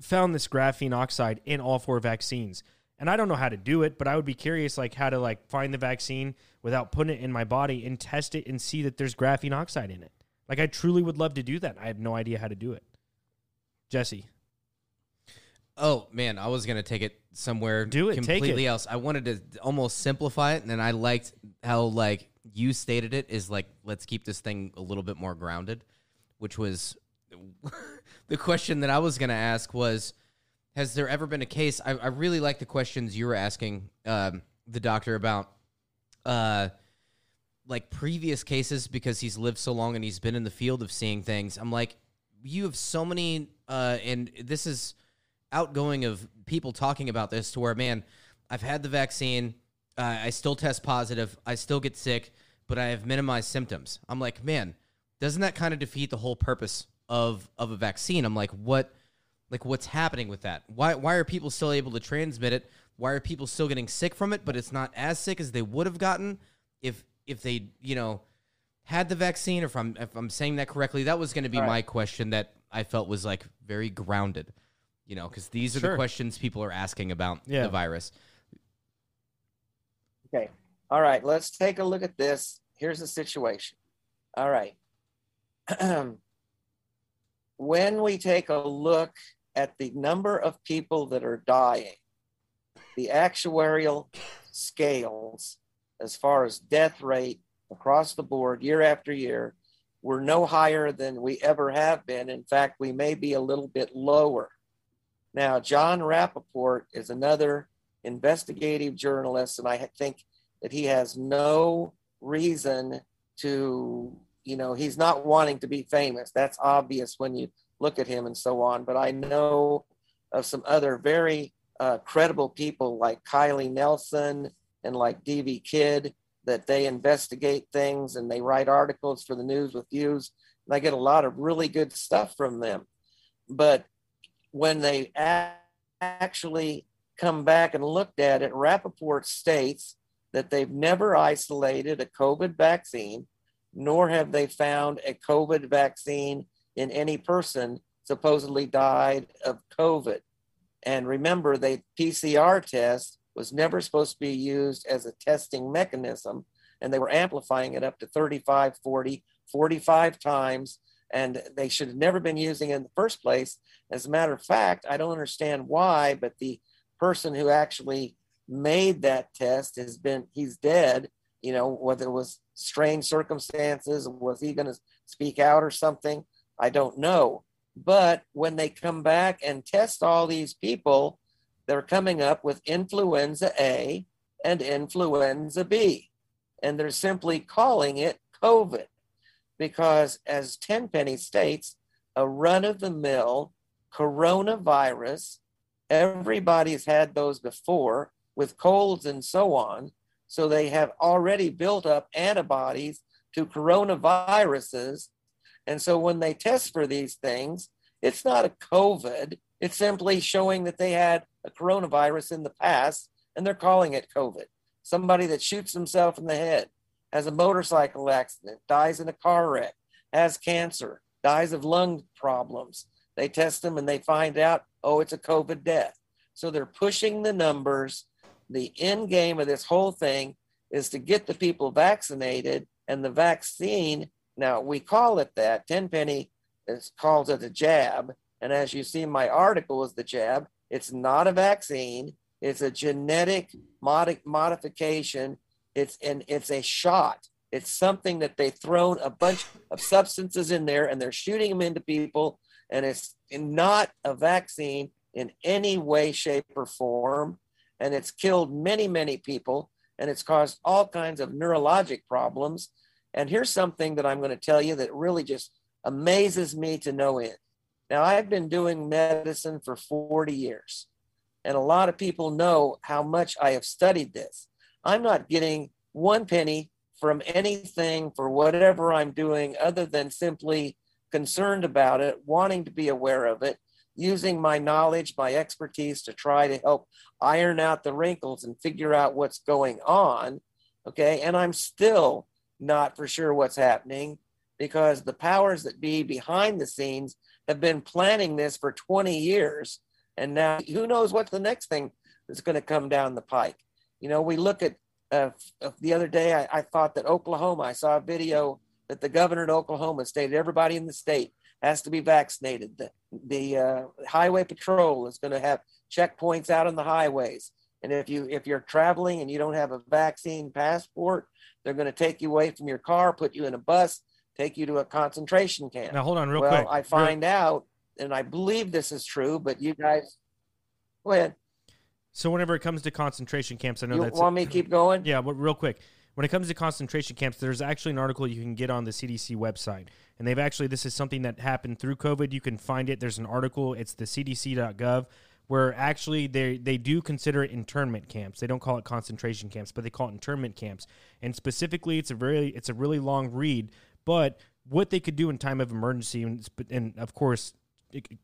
Speaker 2: found this graphene oxide in all four vaccines. And I don't know how to do it, but I would be curious like how to like find the vaccine without putting it in my body and test it and see that there's graphene oxide in it. Like I truly would love to do that. I have no idea how to do it. Jesse.
Speaker 3: Oh man, I was gonna take it somewhere
Speaker 2: Do it, take
Speaker 3: completely
Speaker 2: it.
Speaker 3: else. I wanted to almost simplify it, and then I liked how like you stated it is like let's keep this thing a little bit more grounded, which was [LAUGHS] the question that I was gonna ask was, has there ever been a case? I, I really like the questions you were asking um, the doctor about, uh, like previous cases because he's lived so long and he's been in the field of seeing things. I'm like, you have so many, uh, and this is outgoing of people talking about this to where man i've had the vaccine uh, i still test positive i still get sick but i have minimized symptoms i'm like man doesn't that kind of defeat the whole purpose of of a vaccine i'm like what like what's happening with that why why are people still able to transmit it why are people still getting sick from it but it's not as sick as they would have gotten if if they you know had the vaccine or if i'm if i'm saying that correctly that was going to be
Speaker 4: right.
Speaker 3: my question that i felt was like very grounded you know, because these are
Speaker 2: Sure.
Speaker 3: the questions people are asking about
Speaker 2: Yeah.
Speaker 3: the virus.
Speaker 4: Okay. All right. Let's take a look at this. Here's the situation. All right. [CLEARS THROAT] when we take a look at the number of people that are dying, the actuarial scales, as far as death rate across the board year after year, we're no higher than we ever have been. In fact, we may be a little bit lower. Now, Jon Rappoport is another investigative journalist, and I think that he has no reason to, you know, he's not wanting to be famous. That's obvious when you look at him and so on. But I know of some other very uh, credible people like Kylie Nelson and like Devvy Kidd that they investigate things and they write articles for the news with views. And I get a lot of really good stuff from them. But when they actually come back and looked at it, Rappoport states that they've never isolated a COVID vaccine, nor have they found a COVID vaccine in any person supposedly died of COVID. And remember, the PCR test was never supposed to be used as a testing mechanism, and they were amplifying it up to 35, 40, 45 times and they should have never been using it in the first place. As a matter of fact, I don't understand why, but the person who actually made that test has been, he's dead. You know, whether it was strange circumstances, was he going to speak out or something? I don't know. But when they come back and test all these people, they're coming up with influenza A and influenza B. And they're simply calling it COVID because, as Tenpenny states, a run of the mill coronavirus, everybody's had those before with colds and so on. So they have already built up antibodies to coronaviruses. And so when they test for these things, it's not a COVID, it's simply showing that they had a coronavirus in the past and they're calling it COVID. Somebody that shoots himself in the head, has a motorcycle accident, dies in a car wreck, has cancer, dies of lung problems. They test them and they find out, oh, it's a COVID death. So they're pushing the numbers. The end game of this whole thing is to get the people vaccinated and the vaccine. Now we call it that. Tenpenny is, calls it a jab. And as you see, my article is the jab. It's not a vaccine. It's a genetic mod- modification. It's and it's a shot. It's something that they've thrown a bunch of substances in there and they're shooting them into people. And it's not a vaccine in any way, shape, or form. And it's killed many, many people and it's caused all kinds of neurologic problems. And here's something that I'm going to tell you that really just amazes me to no end. Now, I've been doing medicine for 40 years, and a lot of people know how much I have studied this. I'm not getting one penny from anything for whatever I'm doing other than simply concerned about it, wanting to be aware of it, using my knowledge, my expertise to try to help iron out the wrinkles and figure out what's going on. Okay. And I'm still not for sure what's happening because the powers that be behind the scenes have been planning this for 20 years. And now who knows what's the next thing that's going to come down the pike. You know, we look at uh, the other day, I, I thought that Oklahoma, I saw a video that the governor of Oklahoma stated everybody in the state has to be vaccinated. The, the uh, highway patrol is going to have checkpoints out on the highways. And if you if you're traveling and you don't have a vaccine passport, they're going to take you away from your car, put you in a bus, take you to a concentration camp.
Speaker 2: Now hold on, real
Speaker 4: well,
Speaker 2: quick.
Speaker 4: I find real... out, and I believe this is true, but you guys, go ahead.
Speaker 2: So whenever it comes to concentration camps, I know
Speaker 4: you
Speaker 2: that's
Speaker 4: want me to keep going.
Speaker 2: Yeah, but real quick, when it comes to concentration camps, there's actually an article you can get on the CDC website, and they've actually this is something that happened through COVID. You can find it. There's an article. It's the CDC.gov where actually they they do consider it internment camps. They don't call it concentration camps, but they call it internment camps. And specifically, it's a very it's a really long read, but what they could do in time of emergency, and, and of course,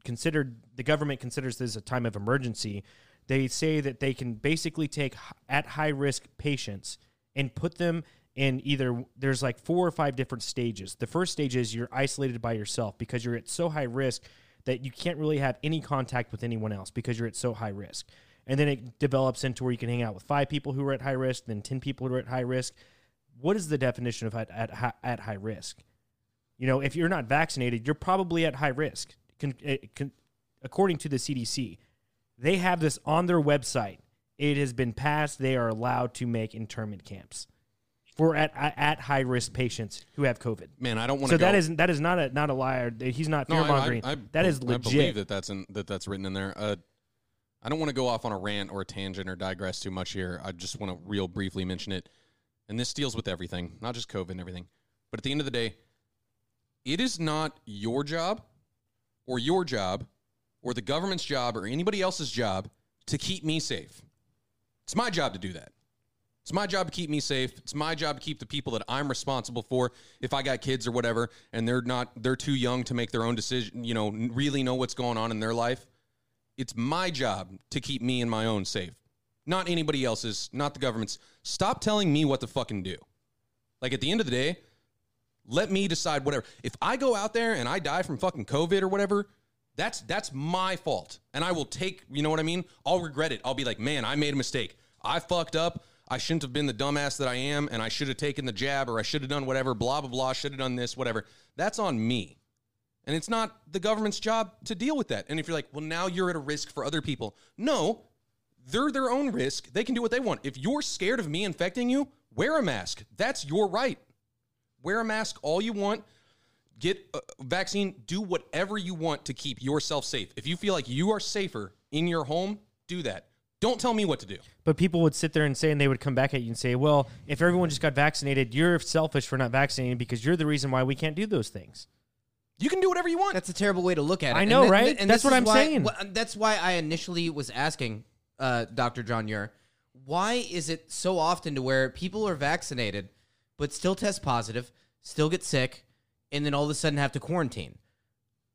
Speaker 2: considered the government considers this a time of emergency they say that they can basically take at high risk patients and put them in either there's like four or five different stages. The first stage is you're isolated by yourself because you're at so high risk that you can't really have any contact with anyone else because you're at so high risk. And then it develops into where you can hang out with five people who are at high risk, then 10 people who are at high risk. What is the definition of at, at, at high risk? You know, if you're not vaccinated, you're probably at high risk, eh, according to the CDC. They have this on their website. It has been passed. They are allowed to make internment camps for at at high risk patients who have COVID.
Speaker 1: Man, I don't want
Speaker 2: to. So
Speaker 1: go.
Speaker 2: that is that is not a not a liar. He's not fear mongering. No, that is legit.
Speaker 1: I believe that that's in, that that's written in there. Uh, I don't want to go off on a rant or a tangent or digress too much here. I just want to real briefly mention it. And this deals with everything, not just COVID and everything. But at the end of the day, it is not your job or your job or the government's job or anybody else's job to keep me safe. It's my job to do that. It's my job to keep me safe. It's my job to keep the people that I'm responsible for. If I got kids or whatever, and they're not, they're too young to make their own decision, you know, really know what's going on in their life. It's my job to keep me and my own safe, not anybody else's, not the government's. Stop telling me what to fucking do. Like at the end of the day, let me decide whatever. If I go out there and I die from fucking COVID or whatever, that's that's my fault. And I will take, you know what I mean? I'll regret it. I'll be like, "Man, I made a mistake. I fucked up. I shouldn't have been the dumbass that I am, and I should have taken the jab, or I should have done whatever, blah blah blah, should have done this, whatever. That's on me. And it's not the government's job to deal with that. And if you're like, well, now you're at a risk for other people. No, they're their own risk. They can do what they want. If you're scared of me infecting you, wear a mask. That's your right. Wear a mask all you want. Get a vaccine. Do whatever you want to keep yourself safe. If you feel like you are safer in your home, do that. Don't tell me what to do.
Speaker 2: But people would sit there and say, and they would come back at you and say, well, if everyone just got vaccinated, you're selfish for not vaccinating because you're the reason why we can't do those things.
Speaker 1: You can do whatever you want.
Speaker 3: That's a terrible way to look at it.
Speaker 2: I
Speaker 3: And
Speaker 2: know,
Speaker 3: th-
Speaker 2: right?
Speaker 3: and
Speaker 2: That's what I'm
Speaker 3: why-
Speaker 2: saying.
Speaker 3: wh- That's why I initially was asking uh, Dr. John Muir, why is it so often to where people are vaccinated but still test positive, still get sick, and then all of a sudden have to quarantine?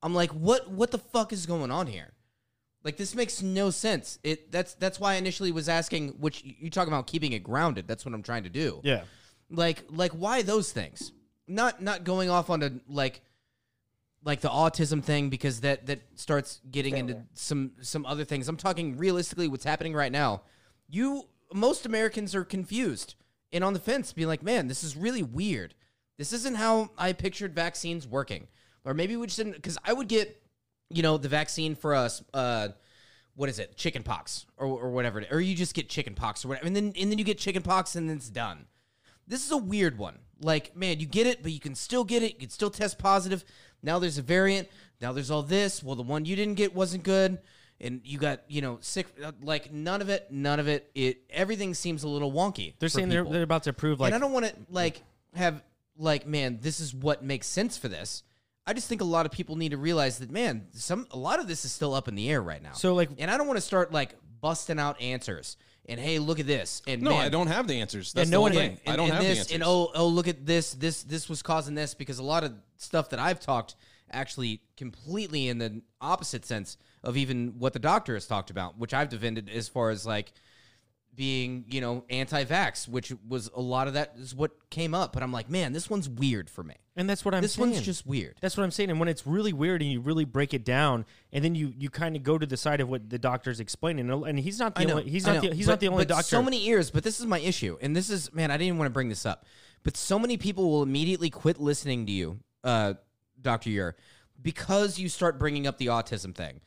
Speaker 3: I'm like, what? What the fuck is going on here? Like this makes no sense. It that's that's why I initially was asking. Which you talk about keeping it grounded. That's what I'm trying to do
Speaker 2: Yeah.
Speaker 3: like like why those things not not going off on a like like the autism thing because that that starts getting into some some other things i'm talking realistically what's happening right now you most americans are confused and on the fence being like man this is really weird this isn't how i pictured vaccines working or maybe we just didn't because i would get you know the vaccine for us uh what is it chicken pox or, or whatever it- or you just get chicken pox or whatever and then and then you get chicken pox and then it's done this is a weird one. Like, man, you get it, but you can still get it. You can still test positive. Now there's a variant. Now there's all this. Well, the one you didn't get wasn't good, and you got you know sick. uh, Like none of it. None of it. It everything seems a little wonky.
Speaker 2: They're saying they're,
Speaker 3: people.
Speaker 2: they're about to approve, like
Speaker 3: and I don't want to like have like man, this is what makes sense for this. I just think a lot of people need to realize that man, some a lot of this is still up in the air right now.
Speaker 2: So, like-
Speaker 3: and I don't want to start like busting out answers and hey, look at this and
Speaker 1: no,
Speaker 3: man,
Speaker 1: I don't have the answers. That's
Speaker 2: no
Speaker 1: the whole
Speaker 2: one-
Speaker 1: thing.
Speaker 3: and,
Speaker 1: I don't
Speaker 3: and
Speaker 1: have
Speaker 3: this,
Speaker 1: the answers.
Speaker 3: And oh, oh, look at this. This this was causing this because a lot of stuff that I've talked actually completely in the opposite sense of even what the doctor has talked about, which I've defended as far as like being, you know, anti-vax, which was a lot of that is what came up. But I'm like, man, this one's weird for me.
Speaker 2: and that's what I'm
Speaker 3: this
Speaker 2: saying.
Speaker 3: one's just weird.
Speaker 2: That's what I'm saying. And when it's really weird and you really break it down, and then you you kind of go to the side of what the doctor's explaining, and- he's not the
Speaker 3: know.
Speaker 2: only he's
Speaker 3: I
Speaker 2: not
Speaker 3: know.
Speaker 2: the, he's
Speaker 3: But-
Speaker 2: not the only doctor.
Speaker 3: So many ears, but this is my issue, and this is man. I didn't want to bring this up, but so many people will immediately quit listening to you, uh, Doctor Ure, because you start bringing up the autism thing,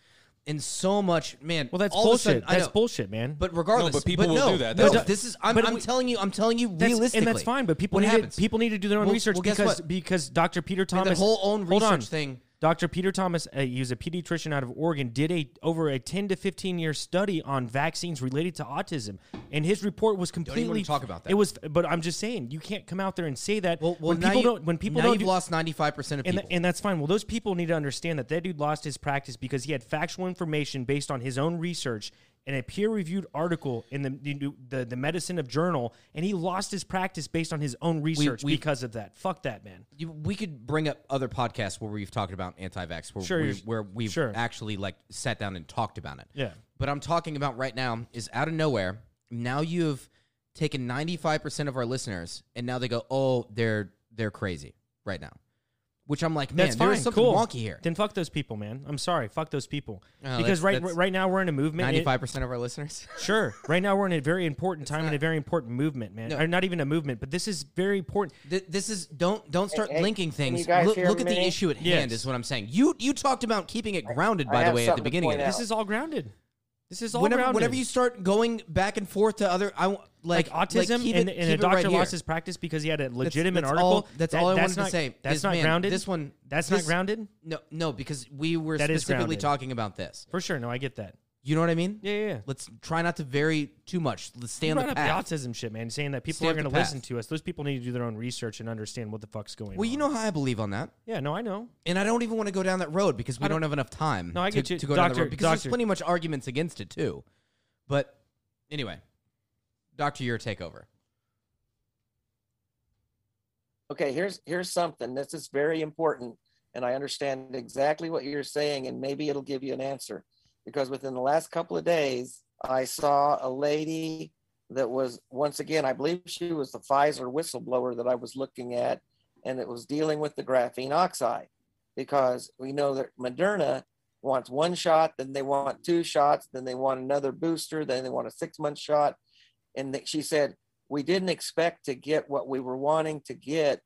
Speaker 3: and so much man.
Speaker 2: well, that's
Speaker 3: all of a
Speaker 2: bullshit.
Speaker 3: sudden-
Speaker 2: that's
Speaker 3: know.
Speaker 2: bullshit, man.
Speaker 3: But regardless,
Speaker 1: but people will
Speaker 3: no,
Speaker 1: do that.
Speaker 3: No,
Speaker 1: That's-
Speaker 3: this is I'm,
Speaker 2: but
Speaker 3: I'm
Speaker 2: we-
Speaker 3: telling you. I'm telling you
Speaker 2: That's-
Speaker 3: realistically,
Speaker 2: and that's fine. But people
Speaker 3: what
Speaker 2: need
Speaker 3: happens?
Speaker 2: to, people need to do their own
Speaker 3: Well-
Speaker 2: research
Speaker 3: well,
Speaker 2: because
Speaker 3: what?
Speaker 2: because Dr. Peter
Speaker 3: Man,
Speaker 2: Thomas
Speaker 3: the whole own
Speaker 2: hold on.
Speaker 3: research thing.
Speaker 2: Dr. Peter Thomas, uh, he was a pediatrician out of Oregon, did a over a 10 to 15 year study on vaccines related to autism, and his report was completely
Speaker 3: talk about that.
Speaker 2: It was, but I'm just saying you can't come out there and say that
Speaker 3: Well, well
Speaker 2: when people
Speaker 3: you,
Speaker 2: don't. When people
Speaker 3: now
Speaker 2: don't
Speaker 3: you've
Speaker 2: do-
Speaker 3: lost 95 percent of
Speaker 2: and,
Speaker 3: people.
Speaker 2: th- and that's fine. Well, those people need to understand that that dude lost his practice because he had factual information based on his own research in a peer-reviewed article in the the, the, the medicine of journal, and he lost his practice based on his own research
Speaker 3: we-
Speaker 2: because of that. Fuck that, man.
Speaker 3: you, we could bring up other podcasts where we've talked about anti-vax, where,
Speaker 2: Sure,
Speaker 3: we, where we've
Speaker 2: sure.
Speaker 3: actually like sat down and talked about it.
Speaker 2: Yeah.
Speaker 3: But I'm talking about right now is out of nowhere. Now you've taken 95% of our listeners, and now they go, "Oh, they're they're crazy right now," which I'm like, man,
Speaker 2: That's
Speaker 3: there's
Speaker 2: fine.
Speaker 3: something
Speaker 2: cool.
Speaker 3: wonky here.
Speaker 2: Then fuck those people, man. I'm sorry. Fuck those people.
Speaker 3: Oh,
Speaker 2: because
Speaker 3: that's-
Speaker 2: right
Speaker 3: that's
Speaker 2: right now we're in a movement. it-
Speaker 3: 95% of our listeners. [LAUGHS]
Speaker 2: sure. Right now we're in a very important time and a very important movement, man.
Speaker 3: No.
Speaker 2: Or not even a movement, but this is very important.
Speaker 3: Th- this is don't don't start
Speaker 4: hey,
Speaker 3: linking
Speaker 4: can
Speaker 3: things.
Speaker 4: you guys
Speaker 3: Look,
Speaker 4: hear
Speaker 3: look at the
Speaker 4: me?
Speaker 3: issue at
Speaker 2: Yes.
Speaker 3: hand is what I'm saying. You you talked about keeping it grounded
Speaker 4: I
Speaker 3: by the
Speaker 4: have
Speaker 3: way at the
Speaker 4: something to
Speaker 3: beginning of
Speaker 4: point
Speaker 3: this.
Speaker 4: out.
Speaker 2: This is all grounded. This is all
Speaker 3: Whenever
Speaker 2: grounded.
Speaker 3: whenever you start going back and forth to other I w-
Speaker 2: like,
Speaker 3: like
Speaker 2: autism and,
Speaker 3: it-
Speaker 2: and a doctor
Speaker 3: right
Speaker 2: lost his practice because he had a legitimate
Speaker 3: that's
Speaker 2: article.
Speaker 3: all- that's all I
Speaker 2: that's
Speaker 3: wanted to
Speaker 2: not-
Speaker 3: say
Speaker 2: That's
Speaker 3: is,
Speaker 2: not
Speaker 3: man,
Speaker 2: grounded.
Speaker 3: this one-
Speaker 2: That's
Speaker 3: this-
Speaker 2: not grounded
Speaker 3: No, no, because we were
Speaker 2: That
Speaker 3: specifically talking about this.
Speaker 2: for sure. No, I get that.
Speaker 3: You know what I mean?
Speaker 2: Yeah, yeah. yeah.
Speaker 3: Let's try not to vary too much. Let's stay
Speaker 2: You
Speaker 3: on the path.
Speaker 2: the autism shit, man. Saying that people
Speaker 3: Stay
Speaker 2: are going to listen to us. Those people need to do their own research and understand what the fuck's going on.
Speaker 3: well, you know how I believe on that,
Speaker 2: Yeah, no, I know.
Speaker 3: and I don't even want to go down that road because we don't,
Speaker 2: don't-
Speaker 3: have enough time.
Speaker 2: No, I
Speaker 3: to,
Speaker 2: get you.
Speaker 3: to go down
Speaker 2: Doctor-
Speaker 3: that road because there's plenty much arguments against it too. But anyway, Doctor, your takeover.
Speaker 4: okay here's here's something. This is very important and i understand exactly what you're saying and maybe it'll give you an answer. Because within the last couple of days i saw a lady that was once again i believe she was the pfizer whistleblower that i was looking at and it was dealing with the graphene oxide. Because we know that moderna wants one shot then they want two shots then they want another booster then they want a six month shot and she said we didn't expect to get what we were wanting to get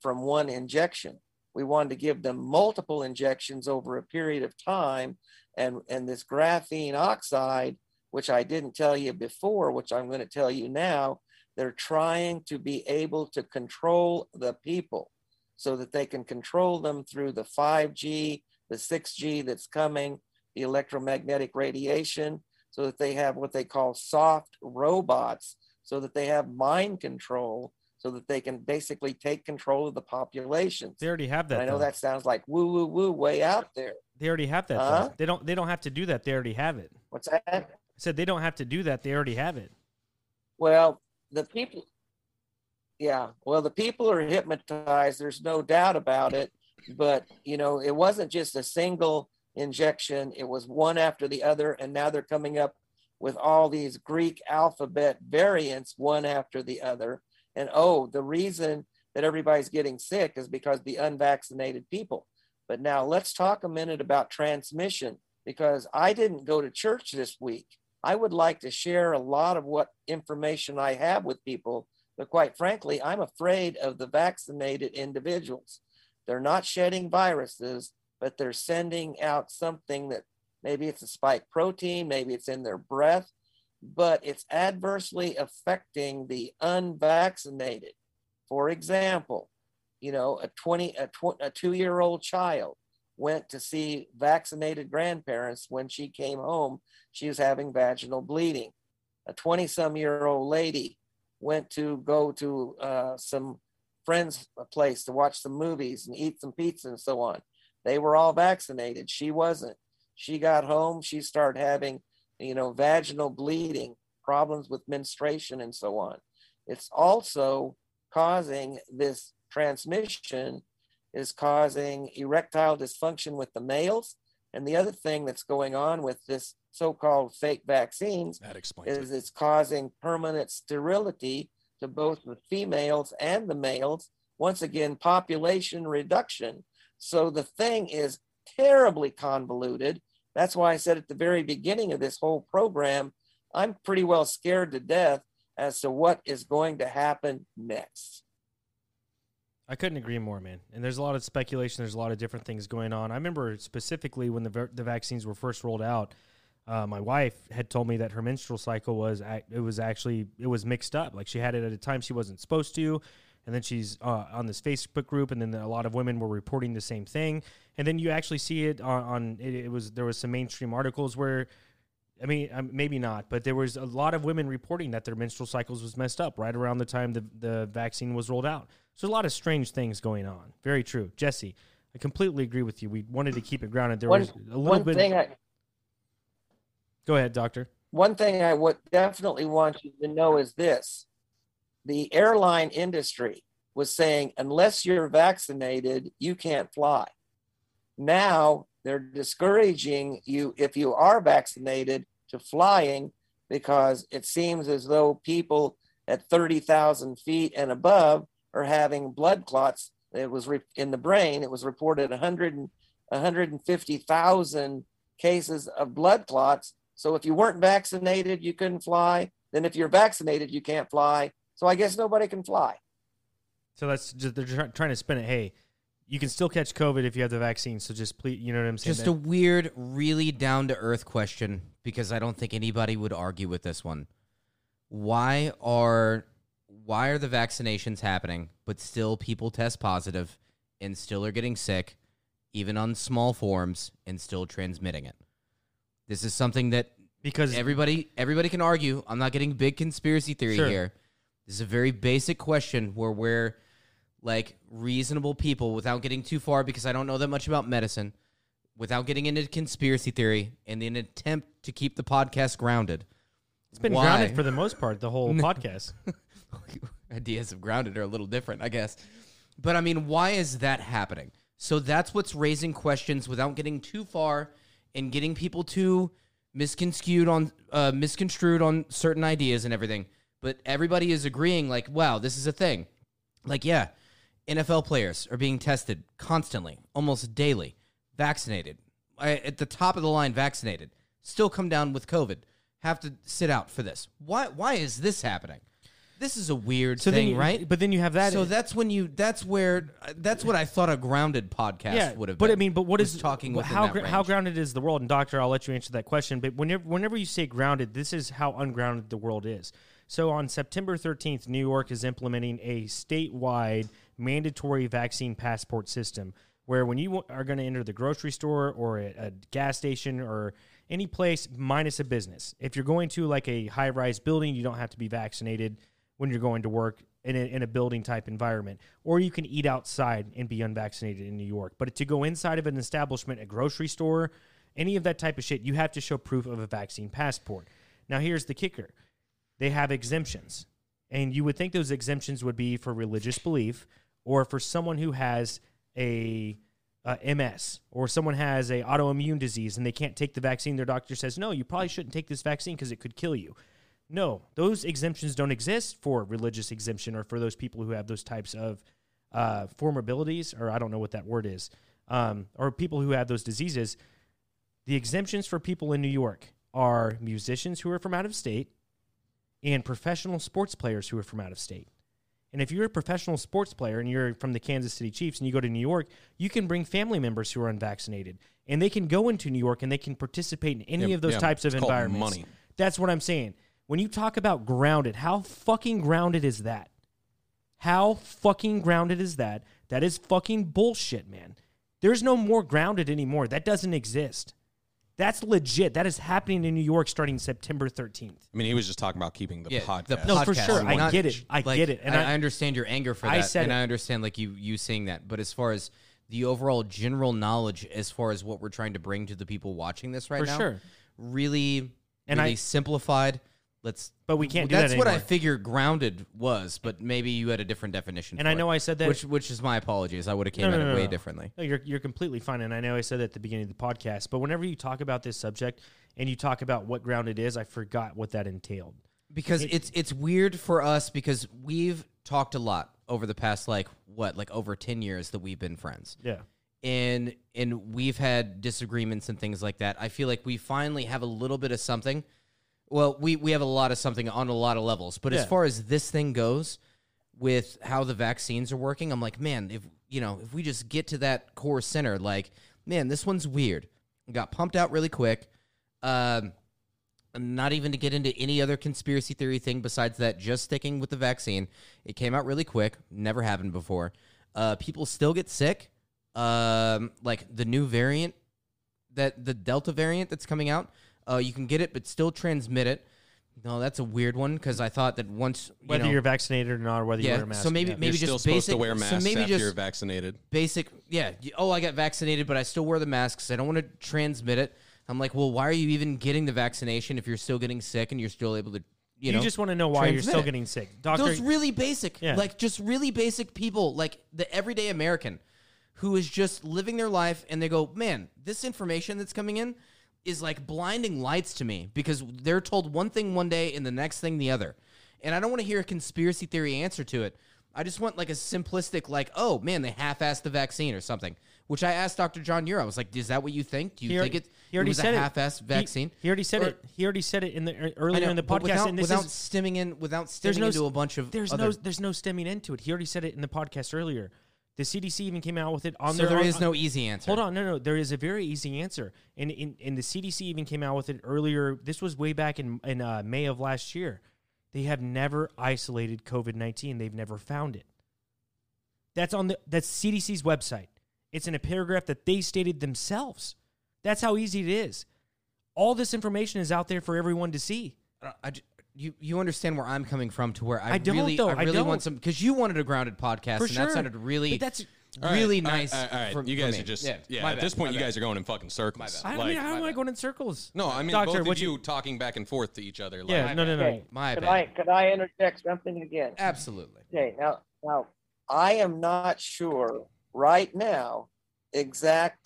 Speaker 4: from one injection. We wanted to give them multiple injections over a period of time. And, and this graphene oxide, which I didn't tell you before, which I'm going to tell you now, they're trying to be able to control the people so that they can control them through the 5G, the 6G that's coming, the electromagnetic radiation, so that they have what they call soft robots, so that they have mind control, so that they can basically take control of the population.
Speaker 2: They already have that.
Speaker 4: And I know though. that sounds like woo woo woo way out there.
Speaker 2: They already have that. Huh? They don't. They don't have to do that. They already have it.
Speaker 4: What's that? I
Speaker 2: said they don't have to do that. They already have it.
Speaker 4: Well, the people. Yeah. Well, the people are hypnotized. There's no doubt about it. But you know, it wasn't just a single injection. It was one after the other, and now they're coming up with all these Greek alphabet variants, one after the other. And oh, the reason that everybody's getting sick is because the unvaccinated people. But now let's talk a minute about transmission because I didn't go to church this week. I would like to share a lot of what information I have with people, but quite frankly, I'm afraid of the vaccinated individuals. They're not shedding viruses, but they're sending out something that maybe it's a spike protein, maybe it's in their breath, but it's adversely affecting the unvaccinated. For example, you know, a 20, a, tw- a two year old child went to see vaccinated grandparents when she came home. She was having vaginal bleeding. A 20 some year old lady went to go to uh, some friend's place to watch some movies and eat some pizza and so on. They were all vaccinated. She wasn't. She got home. She started having, you know, vaginal bleeding, problems with menstruation, and so on. It's also causing this transmission is causing erectile dysfunction with the males. And the other thing that's going on with this so-called fake vaccines
Speaker 1: that explains
Speaker 4: is
Speaker 1: it.
Speaker 4: it's causing permanent sterility to both the females and the males. Once again, population reduction so the thing is terribly convoluted. That's why I said at the very beginning of this whole program, I'm pretty well scared to death as to what is going to happen next.
Speaker 2: I couldn't agree more, man. And there's a lot of speculation. There's a lot of different things going on. I remember specifically when the the vaccines were first rolled out. Uh, my wife had told me that her menstrual cycle was it was actually it was mixed up. Like she had it at a time she wasn't supposed to and then she's uh, on this Facebook group, and then a lot of women were reporting the same thing, and then you actually see it on, on it, it, was there was some mainstream articles where. I mean, maybe not, but there was a lot of women reporting that their menstrual cycles was messed up right around the time the, the vaccine was rolled out. So a lot of strange things going on. Very true, Jesse. I completely agree with you. We wanted to keep it grounded. There
Speaker 4: one,
Speaker 2: was a little bit.
Speaker 4: Thing I,
Speaker 2: Go ahead, doctor.
Speaker 4: One thing I would definitely want you to know is this: the airline industry was saying, unless you're vaccinated, you can't fly. Now they're discouraging you, if you are vaccinated, to flying because it seems as though people at 30,000 feet and above are having blood clots. It was re- in the brain, it was reported 100, 150,000 cases of blood clots. So if you weren't vaccinated, you couldn't fly. Then if you're vaccinated, you can't fly. So I guess nobody can fly.
Speaker 2: So that's just they're trying to spin it. Hey, you can still catch COVID if you have the vaccine. So just please, you know what I'm saying?
Speaker 3: Just a weird, really down to earth question because I don't think anybody would argue with this one. Why are why are the vaccinations happening, but still people test positive and still are getting sick, even on small forms, and still transmitting it? This is something that
Speaker 2: because
Speaker 3: everybody everybody can argue. I'm not getting big conspiracy theory sure. here. This is a very basic question where we're like reasonable people without getting too far because I don't know that much about medicine, without getting into conspiracy theory, in an attempt to keep the podcast grounded.
Speaker 2: It's been Why? grounded for the most part, the whole [LAUGHS] podcast. [LAUGHS]
Speaker 3: Ideas of grounded are a little different, I guess. But I mean, why is that happening? So that's what's raising questions without getting too far and getting people too misconstrued on uh, misconstrued on certain ideas and everything. But everybody is agreeing, like, wow, this is a thing. Like, yeah, NFL players are being tested constantly, almost daily, vaccinated, at the top of the line, vaccinated, still come down with COVID, have to sit out for this. Why? Why is this happening? this is a weird
Speaker 2: So
Speaker 3: thing,
Speaker 2: you,
Speaker 3: right?
Speaker 2: But then you have that.
Speaker 3: so that's when you. That's where. That's what I thought a grounded podcast
Speaker 2: yeah,
Speaker 3: would have.
Speaker 2: but
Speaker 3: been,
Speaker 2: I mean, but what is
Speaker 3: talking within
Speaker 2: how how grounded is the world? And doctor, I'll let you answer that question. But whenever whenever you say grounded, this is how ungrounded the world is. So on September 13th, New York is implementing a statewide mandatory vaccine passport system, where when you are going to enter the grocery store or a, a gas station or any place minus a business, if you're going to like a high rise building, you don't have to be vaccinated when you're going to work in a, in a building type environment, or you can eat outside and be unvaccinated in New York. But to go inside of an establishment, a grocery store, any of that type of shit, you have to show proof of a vaccine passport. Now, here's the kicker they have exemptions. And you would think those exemptions would be for religious belief or for someone who has a, a MS or someone has a autoimmune disease and they can't take the vaccine. Their doctor says, no, you probably shouldn't take this vaccine because it could kill you. No, those exemptions don't exist for religious exemption or for those people who have those types of uh, formabilities, or I don't know what that word is, um, or people who have those diseases. The exemptions for people in New York are musicians who are from out of state and professional sports players who are from out of state. And if you're a professional sports player and you're from the Kansas City Chiefs and you go to New York, you can bring family members who are unvaccinated and they can go into New York and they can participate in any
Speaker 1: Yeah,
Speaker 2: of those
Speaker 1: yeah,
Speaker 2: types of environments.
Speaker 1: money.
Speaker 2: That's what I'm saying. When you talk about grounded, how fucking grounded is that? How fucking grounded is that? That is fucking bullshit, man. There's no more grounded anymore. That doesn't exist. That's legit. That is happening in New York starting September 13th.
Speaker 1: I mean, he was just talking about keeping the
Speaker 3: Yeah,
Speaker 1: podcast.
Speaker 3: the
Speaker 2: No, for sure. I
Speaker 3: Not-
Speaker 2: get it. I
Speaker 3: like,
Speaker 2: get it. And
Speaker 3: I,
Speaker 2: I-
Speaker 3: I understand your anger for that.
Speaker 2: I
Speaker 3: that,
Speaker 2: said
Speaker 3: and
Speaker 2: it.
Speaker 3: I understand like you you saying that. But as far as the overall general knowledge, as far as what we're trying to bring to the people watching this right
Speaker 2: For
Speaker 3: now,
Speaker 2: sure.
Speaker 3: really,
Speaker 2: And
Speaker 3: really
Speaker 2: I-
Speaker 3: simplified. Let's.
Speaker 2: But we can't do
Speaker 3: That's
Speaker 2: that
Speaker 3: what I
Speaker 2: anymore.
Speaker 3: figured grounded was, but maybe you had a different definition.
Speaker 2: And
Speaker 3: for
Speaker 2: I know
Speaker 3: it,
Speaker 2: I said that-
Speaker 3: which which is my apologies. I would have came at it way differently.
Speaker 2: No, you're you're completely fine, and I know I said that at the beginning of the podcast. But whenever you talk about this subject and you talk about what grounded is, I forgot what that entailed.
Speaker 3: because it's it's weird for us because we've talked a lot over the past like what like over 10 years that we've been friends
Speaker 2: Yeah,
Speaker 3: and and we've had disagreements and things like that i feel like we finally have a little bit of something well we we have a lot of something on a lot of levels but as
Speaker 2: Yeah.
Speaker 3: far as this thing goes with how the vaccines are working i'm like man if you know if we just get to that core center like man this one's weird. Got pumped out really quick. Um not even to get into any other conspiracy theory thing besides that just sticking with the vaccine. It came out really quick. Never happened before. Uh, people still get sick. Um, like the new variant that the delta variant that's coming out uh, you can get it but still transmit it no that's a weird one because i thought that once you
Speaker 2: whether
Speaker 3: know,
Speaker 2: you're vaccinated or not, or whether you
Speaker 3: Yeah,
Speaker 2: wear a mask.
Speaker 3: so maybe-
Speaker 2: yeah.
Speaker 3: maybe
Speaker 1: You're
Speaker 3: just
Speaker 1: still supposed to
Speaker 3: basic-
Speaker 1: wear
Speaker 3: so maybe
Speaker 1: after
Speaker 3: just-
Speaker 1: you're vaccinated.
Speaker 3: basic yeah oh i got vaccinated but i still wear the masks i don't want to transmit it i'm like well why are you even getting the vaccination if you're still getting sick and you're still able to you,
Speaker 2: you,
Speaker 3: know
Speaker 2: just want to know why you're still
Speaker 3: it.
Speaker 2: getting sick, doctor.
Speaker 3: those really basic
Speaker 2: Yeah.
Speaker 3: like just really basic people like the everyday american who is just living their life and they go man this information that's coming in is like blinding lights to me because they're told one thing one day and the next thing the other and i don't want to hear a conspiracy theory answer to it i just want like a simplistic like oh man they half-assed the vaccine or something which i asked dr john Muir. i was like is that what you think do you
Speaker 2: He
Speaker 3: think
Speaker 2: already-
Speaker 3: it,
Speaker 2: he already
Speaker 3: it was
Speaker 2: said
Speaker 3: a
Speaker 2: it.
Speaker 3: half-assed
Speaker 2: He-
Speaker 3: vaccine
Speaker 2: He, already said
Speaker 3: Or-
Speaker 2: it. He already said it in the
Speaker 3: er,
Speaker 2: earlier
Speaker 3: know,
Speaker 2: in the podcast.
Speaker 3: without,
Speaker 2: and this
Speaker 3: without
Speaker 2: is
Speaker 3: stemming in without
Speaker 2: there's
Speaker 3: stemming
Speaker 2: no
Speaker 3: into a bunch of
Speaker 2: there's
Speaker 3: other
Speaker 2: no there's no stemming into it. He already said it in the podcast earlier. The CDC even came out with it on
Speaker 3: so
Speaker 2: their
Speaker 3: there
Speaker 2: on-
Speaker 3: is no easy answer
Speaker 2: Hold on, no, no. There is a very easy answer, and in, and the CDC even came out with it earlier. This was way back in in uh, May of last year. They have never isolated COVID nineteen. They've never found it. That's on the that's CDC's website. It's in a paragraph that they stated themselves. That's how easy it is. All this information is out there for everyone to see.
Speaker 3: I, I you you understand where I'm coming from to where I,
Speaker 2: I don't,
Speaker 3: really
Speaker 2: though.
Speaker 3: I
Speaker 2: I
Speaker 3: really
Speaker 2: don't.
Speaker 3: want some because you wanted a grounded podcast
Speaker 2: For
Speaker 3: and
Speaker 2: sure.
Speaker 3: that sounded really
Speaker 2: But that's
Speaker 1: All right,
Speaker 3: really
Speaker 1: all right,
Speaker 3: nice.
Speaker 1: All right, all right.
Speaker 3: for-
Speaker 1: you
Speaker 3: for
Speaker 1: guys
Speaker 3: me.
Speaker 1: are just
Speaker 3: yeah.
Speaker 1: yeah.
Speaker 3: my
Speaker 1: at
Speaker 3: bad,
Speaker 1: this point,
Speaker 3: my
Speaker 1: you
Speaker 3: bad.
Speaker 1: guys are going in fucking circles.
Speaker 2: I
Speaker 1: Like-
Speaker 2: mean, how am
Speaker 3: my
Speaker 2: I
Speaker 3: bad.
Speaker 2: going in circles?
Speaker 1: no, I mean
Speaker 2: Doctor,
Speaker 1: both of
Speaker 2: what
Speaker 1: you, talking back and forth to each other. Like,
Speaker 2: Yeah, no, no, no.
Speaker 4: Okay.
Speaker 3: My
Speaker 4: Could
Speaker 3: bad.
Speaker 4: I could I interject something again?
Speaker 3: Absolutely.
Speaker 4: Okay, now now I am not sure right now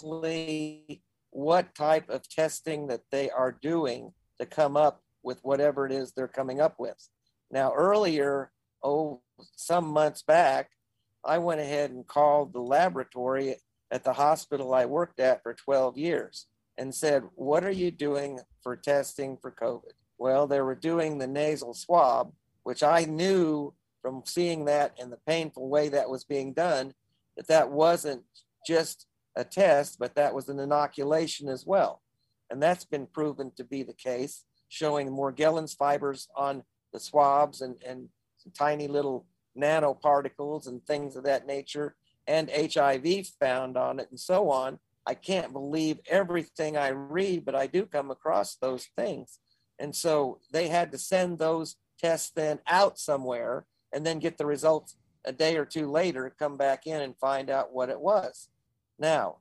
Speaker 4: exactly what type of testing that they are doing to come up with whatever it is they're coming up with. Now earlier, oh, some months back, I went ahead and called the laboratory at the hospital I worked at for 12 years and said, What are you doing for testing for COVID? Well, they were doing the nasal swab which I knew from seeing that and the painful way that was being done that that wasn't just a test, but that was an inoculation as well. And that's been proven to be the case, showing Morgellons fibers on the swabs and, and tiny little nanoparticles and things of that nature, and HIV found on it and so on. I can't believe everything I read, but I do come across those things. And so they had to send those tests then out somewhere and then get the results a day or two later, come back in and find out what it was. Now,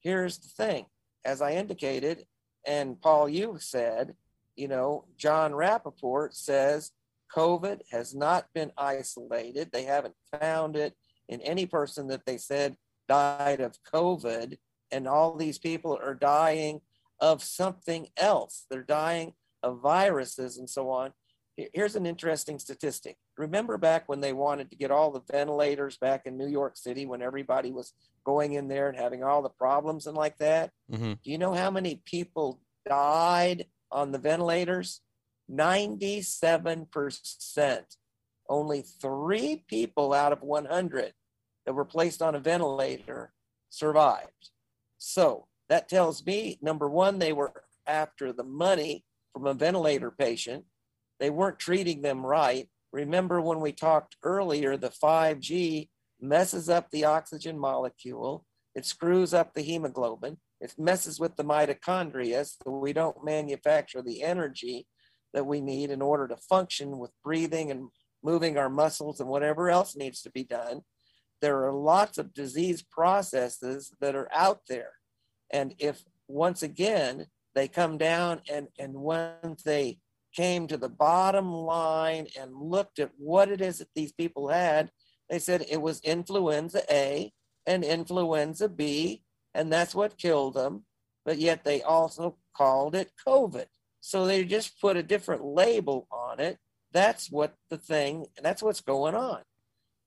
Speaker 4: here's the thing as I indicated, and Paul, you said, you know, Jon Rappoport says COVID has not been isolated. They haven't found it in any person that they said died of COVID. And all these people are dying of something else. They're dying of viruses and so on. Here's an interesting statistic. Remember back when they wanted to get all the ventilators back in New York City when everybody was going in there and having all the problems and like that?
Speaker 1: Mm-hmm.
Speaker 4: Do you know how many people died on the ventilators? 97%. Only three people out of 100 that were placed on a ventilator survived. So that tells me number one, they were after the money from a ventilator patient. They weren't treating them right. Remember when we talked earlier, the 5G messes up the oxygen molecule, it screws up the hemoglobin, it messes with the mitochondria, so we don't manufacture the energy that we need in order to function with breathing and moving our muscles and whatever else needs to be done. There are lots of disease processes that are out there. And if once again they come down and, and once they came to the bottom line and looked at what it is that these people had, they said it was influenza A and influenza B, and that's what killed them. But yet they also called it COVID. So they just put a different label on it. That's what the thing, that's what's going on.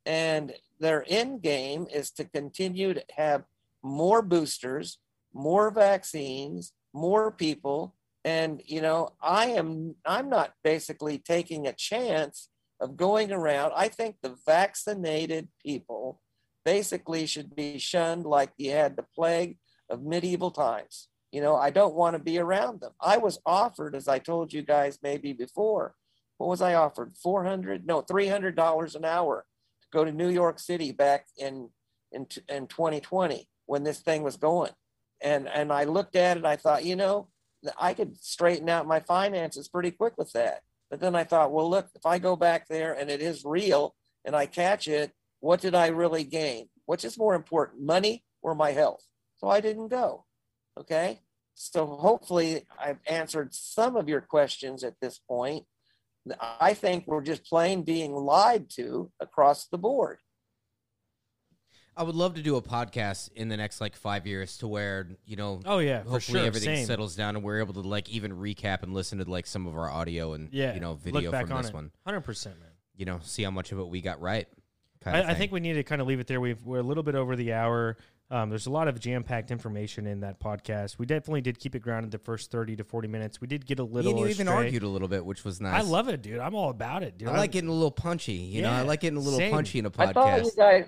Speaker 4: And their end game is to continue to have more boosters, more vaccines, more people. And, you know, I am, I'm not basically taking a chance of going around. I think the vaccinated people basically should be shunned like you had the plague of medieval times. You know, I don't want to be around them. I was offered, as I told you guys maybe before, what was I offered? 400, no, $300 an hour to go to New York City back in, in, in 2020 when this thing was going. And, and I looked at it, I thought, you know, I could straighten out my finances pretty quick with that. But then I thought, well, look, if I go back there and it is real and I catch it, what did I really gain? Which is more important, money or my health? So I didn't go. Okay. So hopefully I've answered some of your questions at this point. I think we're just plain being lied to across the board.
Speaker 3: I would love to do a podcast in the next like five years to where you know.
Speaker 2: Oh yeah,
Speaker 3: hopefully
Speaker 2: sure.
Speaker 3: everything
Speaker 2: Same.
Speaker 3: settles down and we're able to like even recap and listen to like some of our audio and
Speaker 2: Yeah,
Speaker 3: you know video from
Speaker 2: on
Speaker 3: this
Speaker 2: it.
Speaker 3: one.
Speaker 2: Hundred percent, man.
Speaker 3: You know, see how much of it we got right. Kind
Speaker 2: I, I think we need to kind of leave it there. We've, we're a little bit over the hour. Um, there's a lot of jam-packed information in that podcast. We definitely did keep it grounded the first 30 to 40 minutes. We did get a little
Speaker 3: and you even argued a little bit, which was nice.
Speaker 2: I love it, dude. I'm all about it, dude.
Speaker 3: I like getting a little punchy. You know, I like getting a little
Speaker 2: same.
Speaker 3: punchy in a
Speaker 4: I thought you
Speaker 3: podcast.
Speaker 4: guys.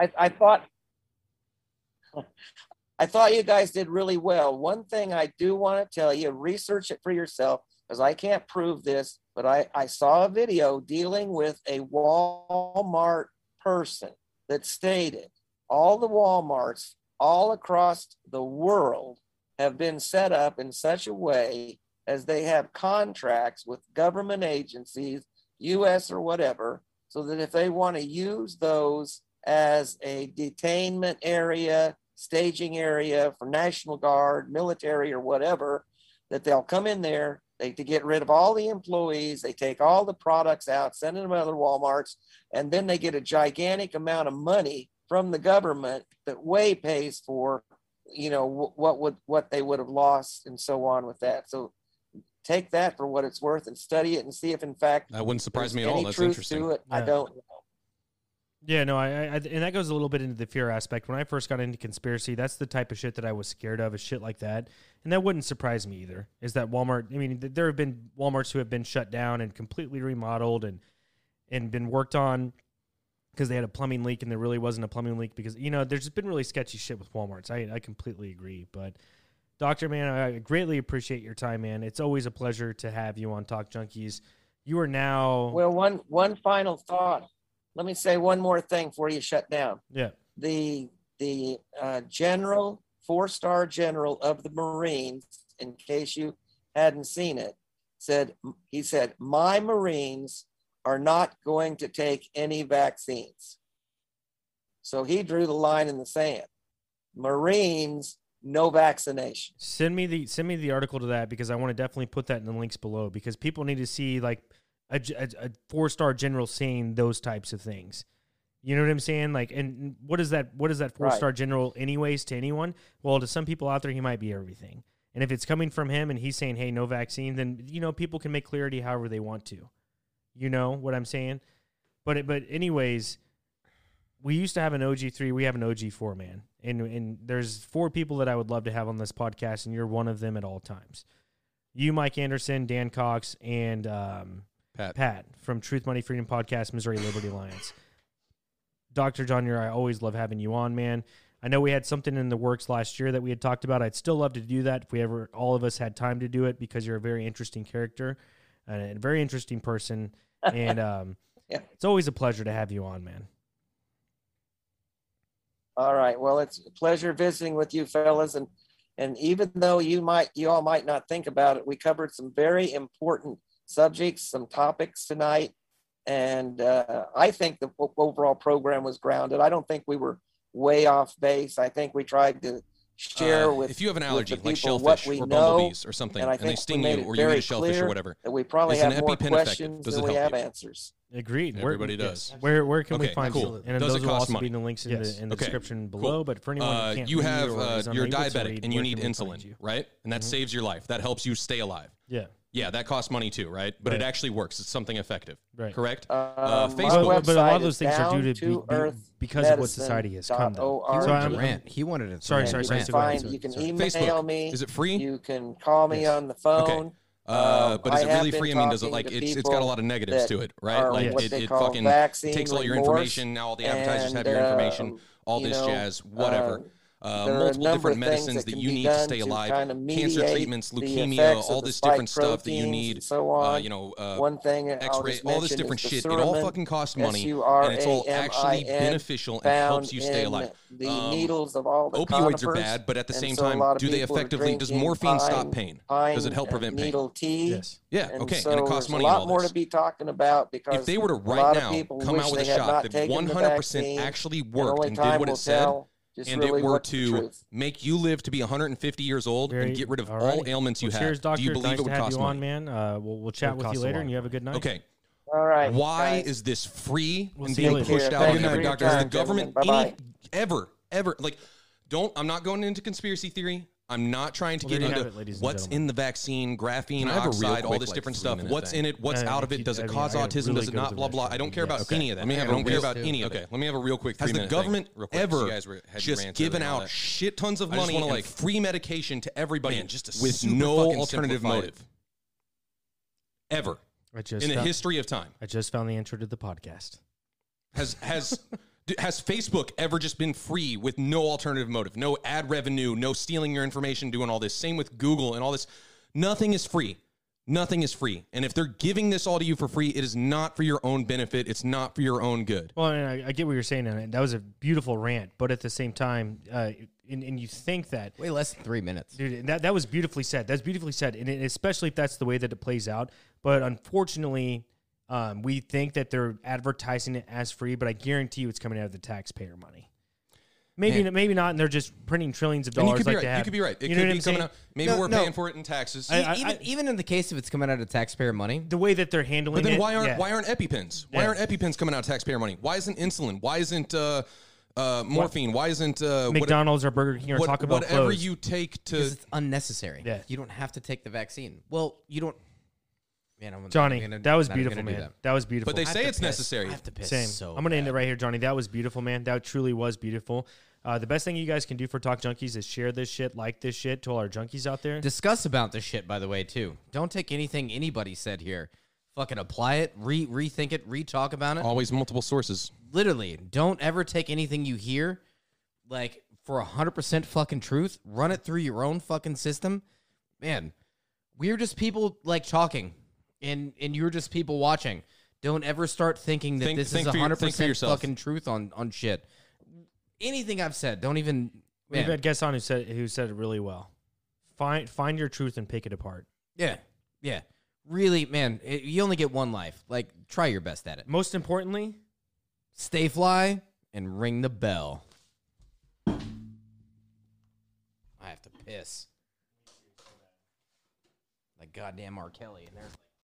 Speaker 4: I, I thought. [LAUGHS] I thought you guys did really well. One thing I do want to tell you: research it for yourself, because I can't prove this, but I I saw a video dealing with a Walmart person that stated all the WalMarts all across the world have been set up in such a way as they have contracts with government agencies, US or whatever, so that if they want to use those as a detainment area, staging area for National Guard, military, or whatever, that they'll come in there. They to get rid of all the employees, they take all the products out, send them to other WalMarts, and then they get a gigantic amount of money from the government that way pays for, you know, what would what they would have lost and so on with that. So take that for what it's worth and study it and see if in fact
Speaker 1: That wouldn't surprise me at all.
Speaker 4: any
Speaker 1: That's
Speaker 4: truth
Speaker 1: interesting.
Speaker 4: to it. I don't know.
Speaker 2: Yeah, no, I, I, and that goes a little bit into the fear aspect. When I first got into conspiracy, that's the type of shit that I was scared of, is shit like that, and that wouldn't surprise me either. Is that Walmart? I mean, there have been WalMarts who have been shut down and completely remodeled and and been worked on because they had a plumbing leak and there really wasn't a plumbing leak because you know there's just been really sketchy shit with WalMarts. I I completely agree, but. Doctor, man, I greatly appreciate your time, man. It's always a pleasure to have you on Talk Junkies. You are now,
Speaker 4: Well, one one final thought. Let me say one more thing before you shut down.
Speaker 2: yeah,
Speaker 4: The the uh, general, four star general of the Marines, in case you hadn't seen it, said he said my Marines are not going to take any vaccines. So he drew the line in the sand. Marines, no vaccination.
Speaker 2: Send me the send me the article to that because I want to definitely put that in the links below because people need to see like a, a, four star general saying those types of things. You know what I'm saying? Like, and what is that? What is that four star general, anyways, to anyone? Well, to some people out there, he might be everything. And if it's coming from him and he's saying, "Hey, no vaccine," then you know people can make clarity however they want to. You know what I'm saying? But it, but anyways, we used to have an OG three. We have an OG four, man. And and there's four people that I would love to have on this podcast, and you're one of them at all times. You, Mike Anderson, Dan Cox, and um,
Speaker 1: Pat.
Speaker 2: Pat from Truth, Money, Freedom Podcast, Missouri Liberty Alliance. Dr. John Muir, I always love having you on, man. I know we had something in the works last year that we had talked about. I'd still love to do that if we ever, all of us had time to do it because you're a very interesting character and a very interesting person. [LAUGHS] And um,
Speaker 4: Yeah.
Speaker 2: it's always a pleasure to have you on, man.
Speaker 4: All right. Well, it's a pleasure visiting with you fellas. And and even though you might you all might not think about it, we covered some very important subjects, some topics tonight. And uh, I think the overall program was grounded. I don't think we were way off base. I think we tried to share
Speaker 1: Uh,
Speaker 4: with
Speaker 1: if you have an allergy,
Speaker 4: the
Speaker 1: like
Speaker 4: people what
Speaker 1: shellfish
Speaker 4: we
Speaker 1: or
Speaker 4: know,
Speaker 1: bumblebees or something,
Speaker 4: and I
Speaker 1: and, they
Speaker 4: think we
Speaker 1: sting you, or you eat
Speaker 4: very
Speaker 1: a shellfish
Speaker 4: clear
Speaker 1: or whatever.
Speaker 4: that we probably
Speaker 1: Is an
Speaker 4: have more
Speaker 1: EpiPen
Speaker 4: questions
Speaker 1: Does
Speaker 4: than
Speaker 1: it
Speaker 4: we have
Speaker 1: you?
Speaker 4: answers.
Speaker 2: Agreed.
Speaker 1: Everybody
Speaker 2: where,
Speaker 1: does.
Speaker 2: Where where can we
Speaker 1: Okay,
Speaker 2: find
Speaker 1: cool.
Speaker 2: you? And
Speaker 1: Does
Speaker 2: those
Speaker 1: it
Speaker 2: will
Speaker 1: cost
Speaker 2: also
Speaker 1: money?
Speaker 2: be in the links in Yes. the, in the
Speaker 1: Okay,
Speaker 2: description
Speaker 1: cool.
Speaker 2: below. But for anyone
Speaker 1: Uh,
Speaker 2: who can't
Speaker 1: you
Speaker 2: read
Speaker 1: have
Speaker 2: or
Speaker 1: uh,
Speaker 2: is
Speaker 1: you're diabetic
Speaker 2: read,
Speaker 1: and you need
Speaker 2: can we find
Speaker 1: insulin,
Speaker 2: you?
Speaker 1: right? And that saves your life. That helps you stay alive.
Speaker 2: Yeah.
Speaker 1: Yeah, that costs money too, right? But it actually works. It's something effective.
Speaker 2: Right.
Speaker 1: Correct?
Speaker 4: Uh,
Speaker 1: Uh, Facebook-
Speaker 2: But, but a lot of those things are due to, be, be- because of what society has come. Though.
Speaker 4: medicine.org.
Speaker 2: So I'm,
Speaker 3: rant. He wanted it.
Speaker 2: Sorry,
Speaker 4: And
Speaker 2: sorry,
Speaker 4: you
Speaker 2: sorry,
Speaker 4: can
Speaker 2: so go ahead,
Speaker 4: find-
Speaker 2: sorry,
Speaker 4: you can
Speaker 2: sorry.
Speaker 4: email
Speaker 1: Facebook.
Speaker 4: me.
Speaker 1: Is it free?
Speaker 4: You can call me
Speaker 2: Yes.
Speaker 4: on the phone.
Speaker 1: Uh,
Speaker 4: Um,
Speaker 1: but is
Speaker 4: I
Speaker 1: it really free? I mean, does it like
Speaker 4: to
Speaker 1: it's it's got a lot of negatives to it, right? Like it, it fucking takes all your information. Now all the advertisers have your information,
Speaker 4: um,
Speaker 1: all this jazz, whatever. Uh,
Speaker 4: there are a
Speaker 1: multiple
Speaker 4: number
Speaker 1: different
Speaker 4: of things
Speaker 1: medicines
Speaker 4: that
Speaker 1: that you need to
Speaker 4: done
Speaker 1: stay
Speaker 4: to
Speaker 1: alive,
Speaker 4: kind of
Speaker 1: cancer treatments, leukemia, all this different stuff that you need.
Speaker 4: and so
Speaker 1: Uh,
Speaker 4: on.
Speaker 1: you know, uh,
Speaker 4: One thing I'll
Speaker 1: X-ray, all this different
Speaker 4: is the
Speaker 1: shit. It all fucking costs money,
Speaker 4: S-U-R-A-M-I-N,
Speaker 1: and it's all actually beneficial and helps you stay alive.
Speaker 4: The
Speaker 1: Um,
Speaker 4: needles of all the
Speaker 1: Opioids are bad, but at the same
Speaker 4: so
Speaker 1: time, do they effectively? Does
Speaker 4: drinking
Speaker 1: morphine stop pain? Does it help
Speaker 4: uh,
Speaker 1: prevent pain?
Speaker 4: needle tea.
Speaker 2: Yes.
Speaker 1: Yeah,
Speaker 4: And
Speaker 1: okay,
Speaker 4: so
Speaker 1: and it costs money.
Speaker 4: a lot more to be talking about because
Speaker 1: If they were to right now come out with a shot that 100% actually worked and did what it said,
Speaker 4: tell just
Speaker 1: and
Speaker 4: really
Speaker 1: it were to make you live to be 150 years old
Speaker 2: Very-
Speaker 1: and get rid of all
Speaker 2: alrighty.
Speaker 1: ailments you
Speaker 2: well,
Speaker 1: have,
Speaker 2: Cheers, doctor.
Speaker 1: do you believe
Speaker 2: nice
Speaker 1: it would
Speaker 2: to have
Speaker 1: cost
Speaker 2: you on,
Speaker 1: money?
Speaker 2: man. Uh, we'll, we'll chat with you later, and you have a good night.
Speaker 1: Okay,
Speaker 4: All right.
Speaker 1: why
Speaker 4: guys.
Speaker 1: is this free
Speaker 2: We'll
Speaker 1: and being pushed out
Speaker 4: Thank
Speaker 1: on every doctor? Has the government any ever ever like? Don't I'm not going into conspiracy theory. I'm not trying to
Speaker 2: Well,
Speaker 1: get into
Speaker 2: it,
Speaker 1: what's
Speaker 2: gentlemen.
Speaker 1: in the vaccine, graphene,
Speaker 5: Can I have a real
Speaker 1: oxide, all this
Speaker 5: like,
Speaker 1: different stuff. What's
Speaker 5: thing?
Speaker 1: in it? What's
Speaker 2: Uh,
Speaker 1: out of it? Does it
Speaker 2: mean,
Speaker 1: cause
Speaker 2: I
Speaker 1: autism?
Speaker 2: really
Speaker 1: Does it not?
Speaker 2: the
Speaker 1: Blah blah. I don't care
Speaker 2: Yeah.
Speaker 1: about
Speaker 5: Okay.
Speaker 1: any of that.
Speaker 5: Let me have
Speaker 1: I
Speaker 5: a
Speaker 1: don't care
Speaker 5: real-
Speaker 1: about any of
Speaker 5: Okay,
Speaker 1: it.
Speaker 5: let me have a real quick three
Speaker 1: Has the government
Speaker 5: thing, real quick, 'cause
Speaker 1: ever
Speaker 5: you guys were, had
Speaker 1: just given
Speaker 5: earlier and all
Speaker 1: out shit tons of money and
Speaker 5: like-
Speaker 1: free medication to everybody
Speaker 5: Man, just
Speaker 1: with no alternative motive? Ever
Speaker 2: I just
Speaker 1: in the history of time
Speaker 2: I just found the intro to the podcast.
Speaker 1: has has d- [LAUGHS] has Facebook ever just been free with no alternative motive, no ad revenue, no stealing your information, doing all this? Same with Google and all this. Nothing is free. Nothing is free. And if they're giving this all to you for free, it is not for your own benefit. It's not for your own good.
Speaker 2: Well, and I, I get what you're saying, and that was a beautiful rant. But at the same time, uh, and, and you think that
Speaker 3: Way less than three minutes.
Speaker 2: Dude, that that was beautifully said. That's beautifully said, and it- especially if that's the way that it plays out. But unfortunately, um, we think that they're advertising it as free, but I guarantee you, it's coming out of the taxpayer money. Maybe
Speaker 1: Man.
Speaker 2: maybe not, and they're just printing trillions of
Speaker 1: And you
Speaker 2: dollars
Speaker 1: could be
Speaker 2: like
Speaker 1: right.
Speaker 2: have.
Speaker 1: You could be right. It
Speaker 2: You know
Speaker 1: could
Speaker 2: what
Speaker 1: be
Speaker 2: I'm
Speaker 1: coming
Speaker 2: saying?
Speaker 1: out. Maybe
Speaker 3: No,
Speaker 1: we're
Speaker 3: no.
Speaker 1: paying for it in taxes.
Speaker 2: I-
Speaker 3: even even in the case if it's coming out of taxpayer money,
Speaker 2: The way that they're handling
Speaker 1: But then
Speaker 2: it.
Speaker 1: why aren't
Speaker 2: yeah.
Speaker 1: why aren't EpiPens? Why
Speaker 2: Yeah.
Speaker 1: aren't EpiPens coming out of taxpayer money? Why isn't insulin? Why isn't uh, uh, morphine? Why isn't uh, what-
Speaker 2: McDonald's or Burger King or
Speaker 1: what-
Speaker 2: Taco Bell
Speaker 1: whatever
Speaker 2: closed?
Speaker 1: you take to
Speaker 3: because it's unnecessary.
Speaker 2: Yeah.
Speaker 3: You don't have to take the vaccine. Well, you don't. Man, I'm,
Speaker 2: Johnny,
Speaker 3: I'm gonna-
Speaker 2: that was
Speaker 3: not
Speaker 2: beautiful,
Speaker 3: gonna do
Speaker 2: man.
Speaker 3: that.
Speaker 2: That. was beautiful.
Speaker 1: But they
Speaker 3: I have
Speaker 1: say
Speaker 3: to
Speaker 1: it's
Speaker 3: piss.
Speaker 1: necessary.
Speaker 3: I have to piss
Speaker 2: Same.
Speaker 3: so
Speaker 2: I'm gonna end it right here, Johnny. That was beautiful, man. That truly was beautiful. Uh, the best thing you guys can do for Talk Junkies is share this shit, like this shit to all our junkies out there.
Speaker 3: Discuss about this shit, by the way, too. Don't take anything anybody said here. Fucking apply it, re rethink it, re talk about it.
Speaker 1: Always multiple sources.
Speaker 3: Literally, don't ever take anything you hear like for hundred percent fucking truth. Run it through your own fucking system. Man, we're just people like talking, and and you're just people watching. Don't ever start thinking that
Speaker 1: Think-
Speaker 3: this
Speaker 1: think
Speaker 3: is
Speaker 1: for
Speaker 3: hundred
Speaker 1: think for
Speaker 3: percent
Speaker 1: yourself.
Speaker 3: fucking truth on on shit. Anything I've said, don't even.
Speaker 2: We've had guests on who said who said it really well. Find find your truth and pick it apart.
Speaker 3: yeah, yeah. Really, man, it, you only get one life. Like, try your best at it.
Speaker 2: Most importantly,
Speaker 3: Stay fly and ring the bell. I have to piss. Like goddamn R. Kelly, and there's.